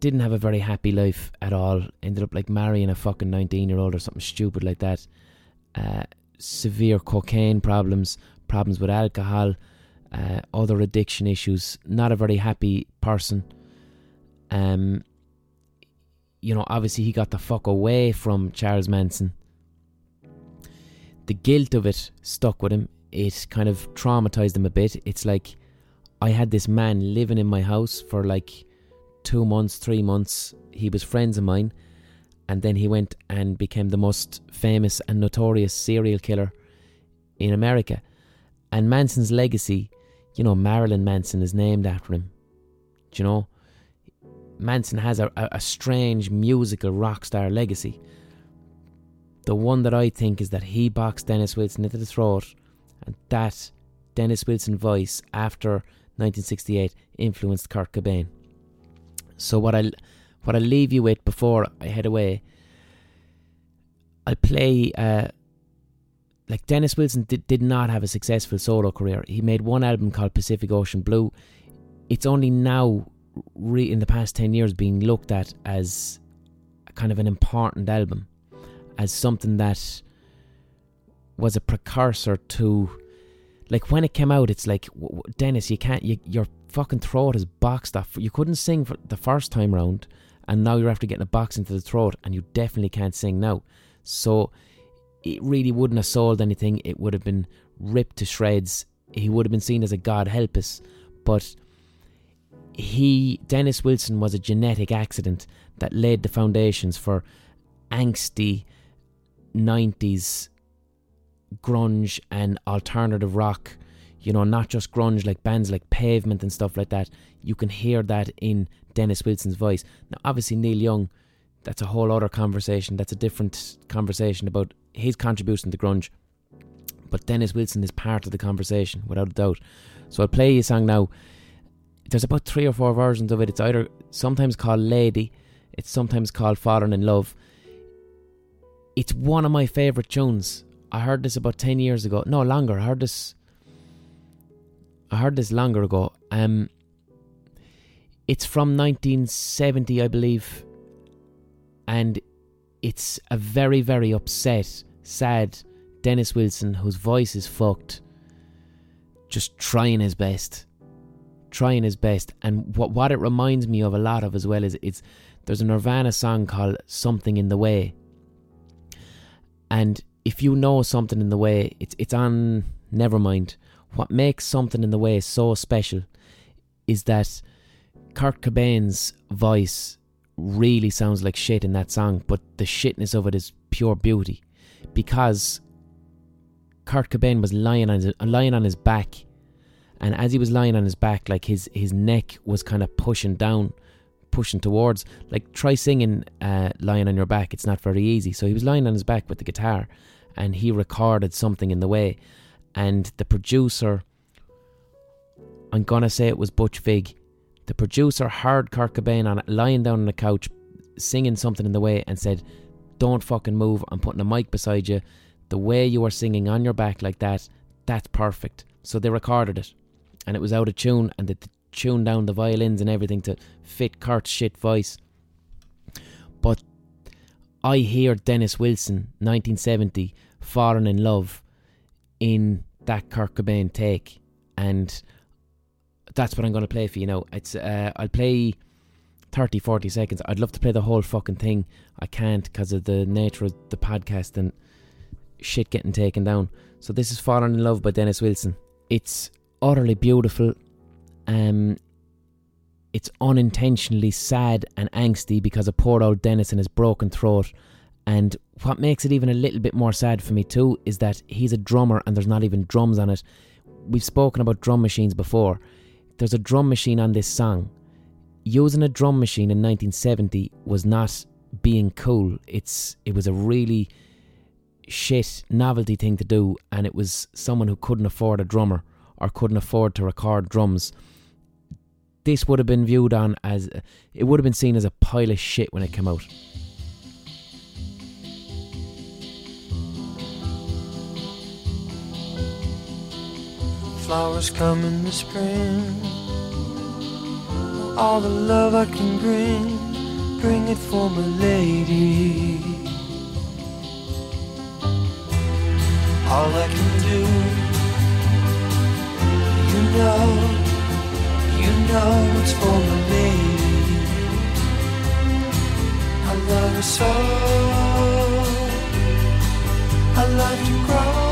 didn't have a very happy life at all. Ended up like marrying a fucking 19 year old or something stupid like that. Uh, severe cocaine problems, problems with alcohol, uh, other addiction issues. Not a very happy person. Um, you know, obviously he got the fuck away from Charles Manson. The guilt of it stuck with him. It kind of traumatized him a bit. It's like I had this man living in my house for like two months, three months. He was friends of mine, and then he went and became the most famous and notorious serial killer in America. And Manson's legacy, you know, Marilyn Manson is named after him. Do you know? Manson has a, a, a strange musical rock star legacy. The one that I think is that he boxed Dennis Wilson into the throat, and that Dennis Wilson voice after 1968 influenced Kurt Cobain. So what I what I leave you with before I head away, I'll play uh, like Dennis Wilson did, did not have a successful solo career. He made one album called Pacific Ocean Blue. It's only now, re- in the past 10 years, being looked at as kind of an important album, as something that was a precursor to. Like when it came out, it's like Dennis, you can't, you, your fucking throat is boxed off. You couldn't sing for the first time round, and now you're after getting a box into the throat, and you definitely can't sing now. So it really wouldn't have sold anything. It would have been ripped to shreds. He would have been seen as a God help us. But he, Dennis Wilson, was a genetic accident that laid the foundations for angsty 90s grunge and alternative rock. You know, not just grunge like bands like Pavement and stuff like that. You can hear that in Dennis Wilson's voice. Now, obviously, Neil Young, that's a whole other conversation. That's a different conversation about his contribution to grunge. But Dennis Wilson is part of the conversation, without a doubt. So I'll play you a song now. There's about three or four versions of it. It's either sometimes called Lady, it's sometimes called Fallen in Love. It's one of my favourite tunes. I heard this about 10 years ago. No, longer. I heard this. I heard this longer ago. Um, it's from 1970, I believe. And it's a very, very upset, sad Dennis Wilson whose voice is fucked, just trying his best. Trying his best. And what what it reminds me of a lot of as well is it's there's a Nirvana song called Something in the Way. And if you know something in the way, it's it's on Nevermind. What makes something in the way so special is that Kurt Cobain's voice really sounds like shit in that song, but the shitness of it is pure beauty because Kurt Cobain was lying on his, lying on his back, and as he was lying on his back, like his his neck was kind of pushing down, pushing towards. Like try singing uh, lying on your back; it's not very easy. So he was lying on his back with the guitar, and he recorded something in the way, and the producer. I'm gonna say it was Butch Vig the producer heard Kurt Cobain on lying down on the couch, singing something in the way, and said, "Don't fucking move. I'm putting a mic beside you. The way you are singing on your back like that, that's perfect." So they recorded it, and it was out of tune, and they tuned down the violins and everything to fit Kurt's shit voice. But I hear Dennis Wilson, 1970, falling in love in that Kurt Cobain take, and that's what I'm going to play for you now. It's uh, I'll play 30, 40 seconds. I'd love to play the whole fucking thing. I can't because of the nature of the podcast and shit getting taken down. So this is Fallen in Love by Dennis Wilson. It's utterly beautiful. Um, it's unintentionally sad and angsty because of poor old Dennis and his broken throat. And what makes it even a little bit more sad for me too is that he's a drummer and there's not even drums on it. We've spoken about drum machines before there's a drum machine on this song. Using a drum machine in 1970 was not being cool. It's it was a really shit novelty thing to do, and it was someone who couldn't afford a drummer or couldn't afford to record drums. This would have been viewed on as it would have been seen as a pile of shit when it came out. flowers come in the spring. All the love I can bring, bring it for my lady. All I can do, know, you know it's for lady. I love her so, I love to grow.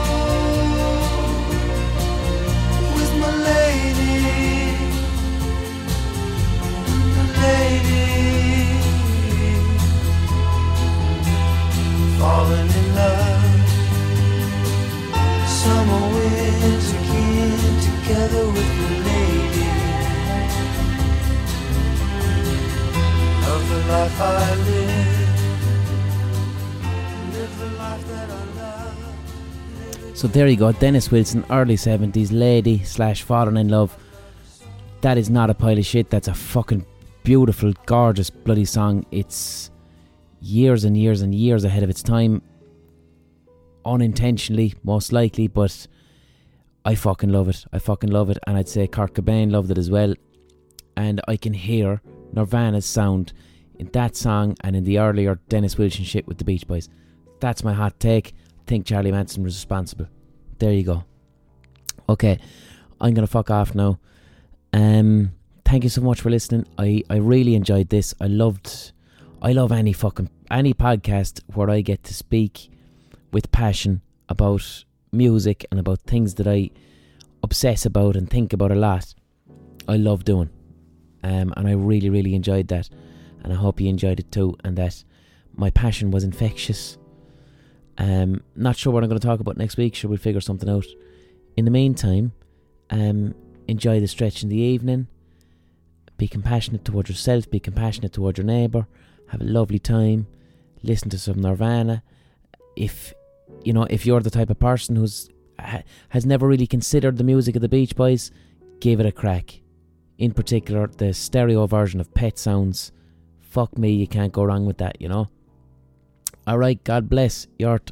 So there you go, Dennis Wilson, early 70s, lady slash fallen in love. That is not a pile of shit, that's a fucking beautiful, gorgeous, bloody song. It's years and years and years ahead of its time. Unintentionally, most likely, but I fucking love it. I fucking love it, and I'd say Kurt Cobain loved it as well. And I can hear Nirvana's sound in that song and in the earlier Dennis Wilson shit with the Beach Boys. That's my hot take. Think Charlie Manson was responsible. There you go. Okay, I'm gonna fuck off now. Um, thank you so much for listening. I I really enjoyed this. I loved. I love any fucking any podcast where I get to speak with passion about music and about things that I obsess about and think about a lot. I love doing, um, and I really really enjoyed that, and I hope you enjoyed it too, and that my passion was infectious. Um, not sure what I'm going to talk about next week. Should we'll figure something out. In the meantime, um, enjoy the stretch in the evening. Be compassionate towards yourself. Be compassionate towards your neighbour. Have a lovely time. Listen to some Nirvana. If you know, if you're the type of person who's ha, has never really considered the music of the Beach Boys, give it a crack. In particular, the stereo version of Pet Sounds. Fuck me, you can't go wrong with that. You know. All right. God bless. Yort.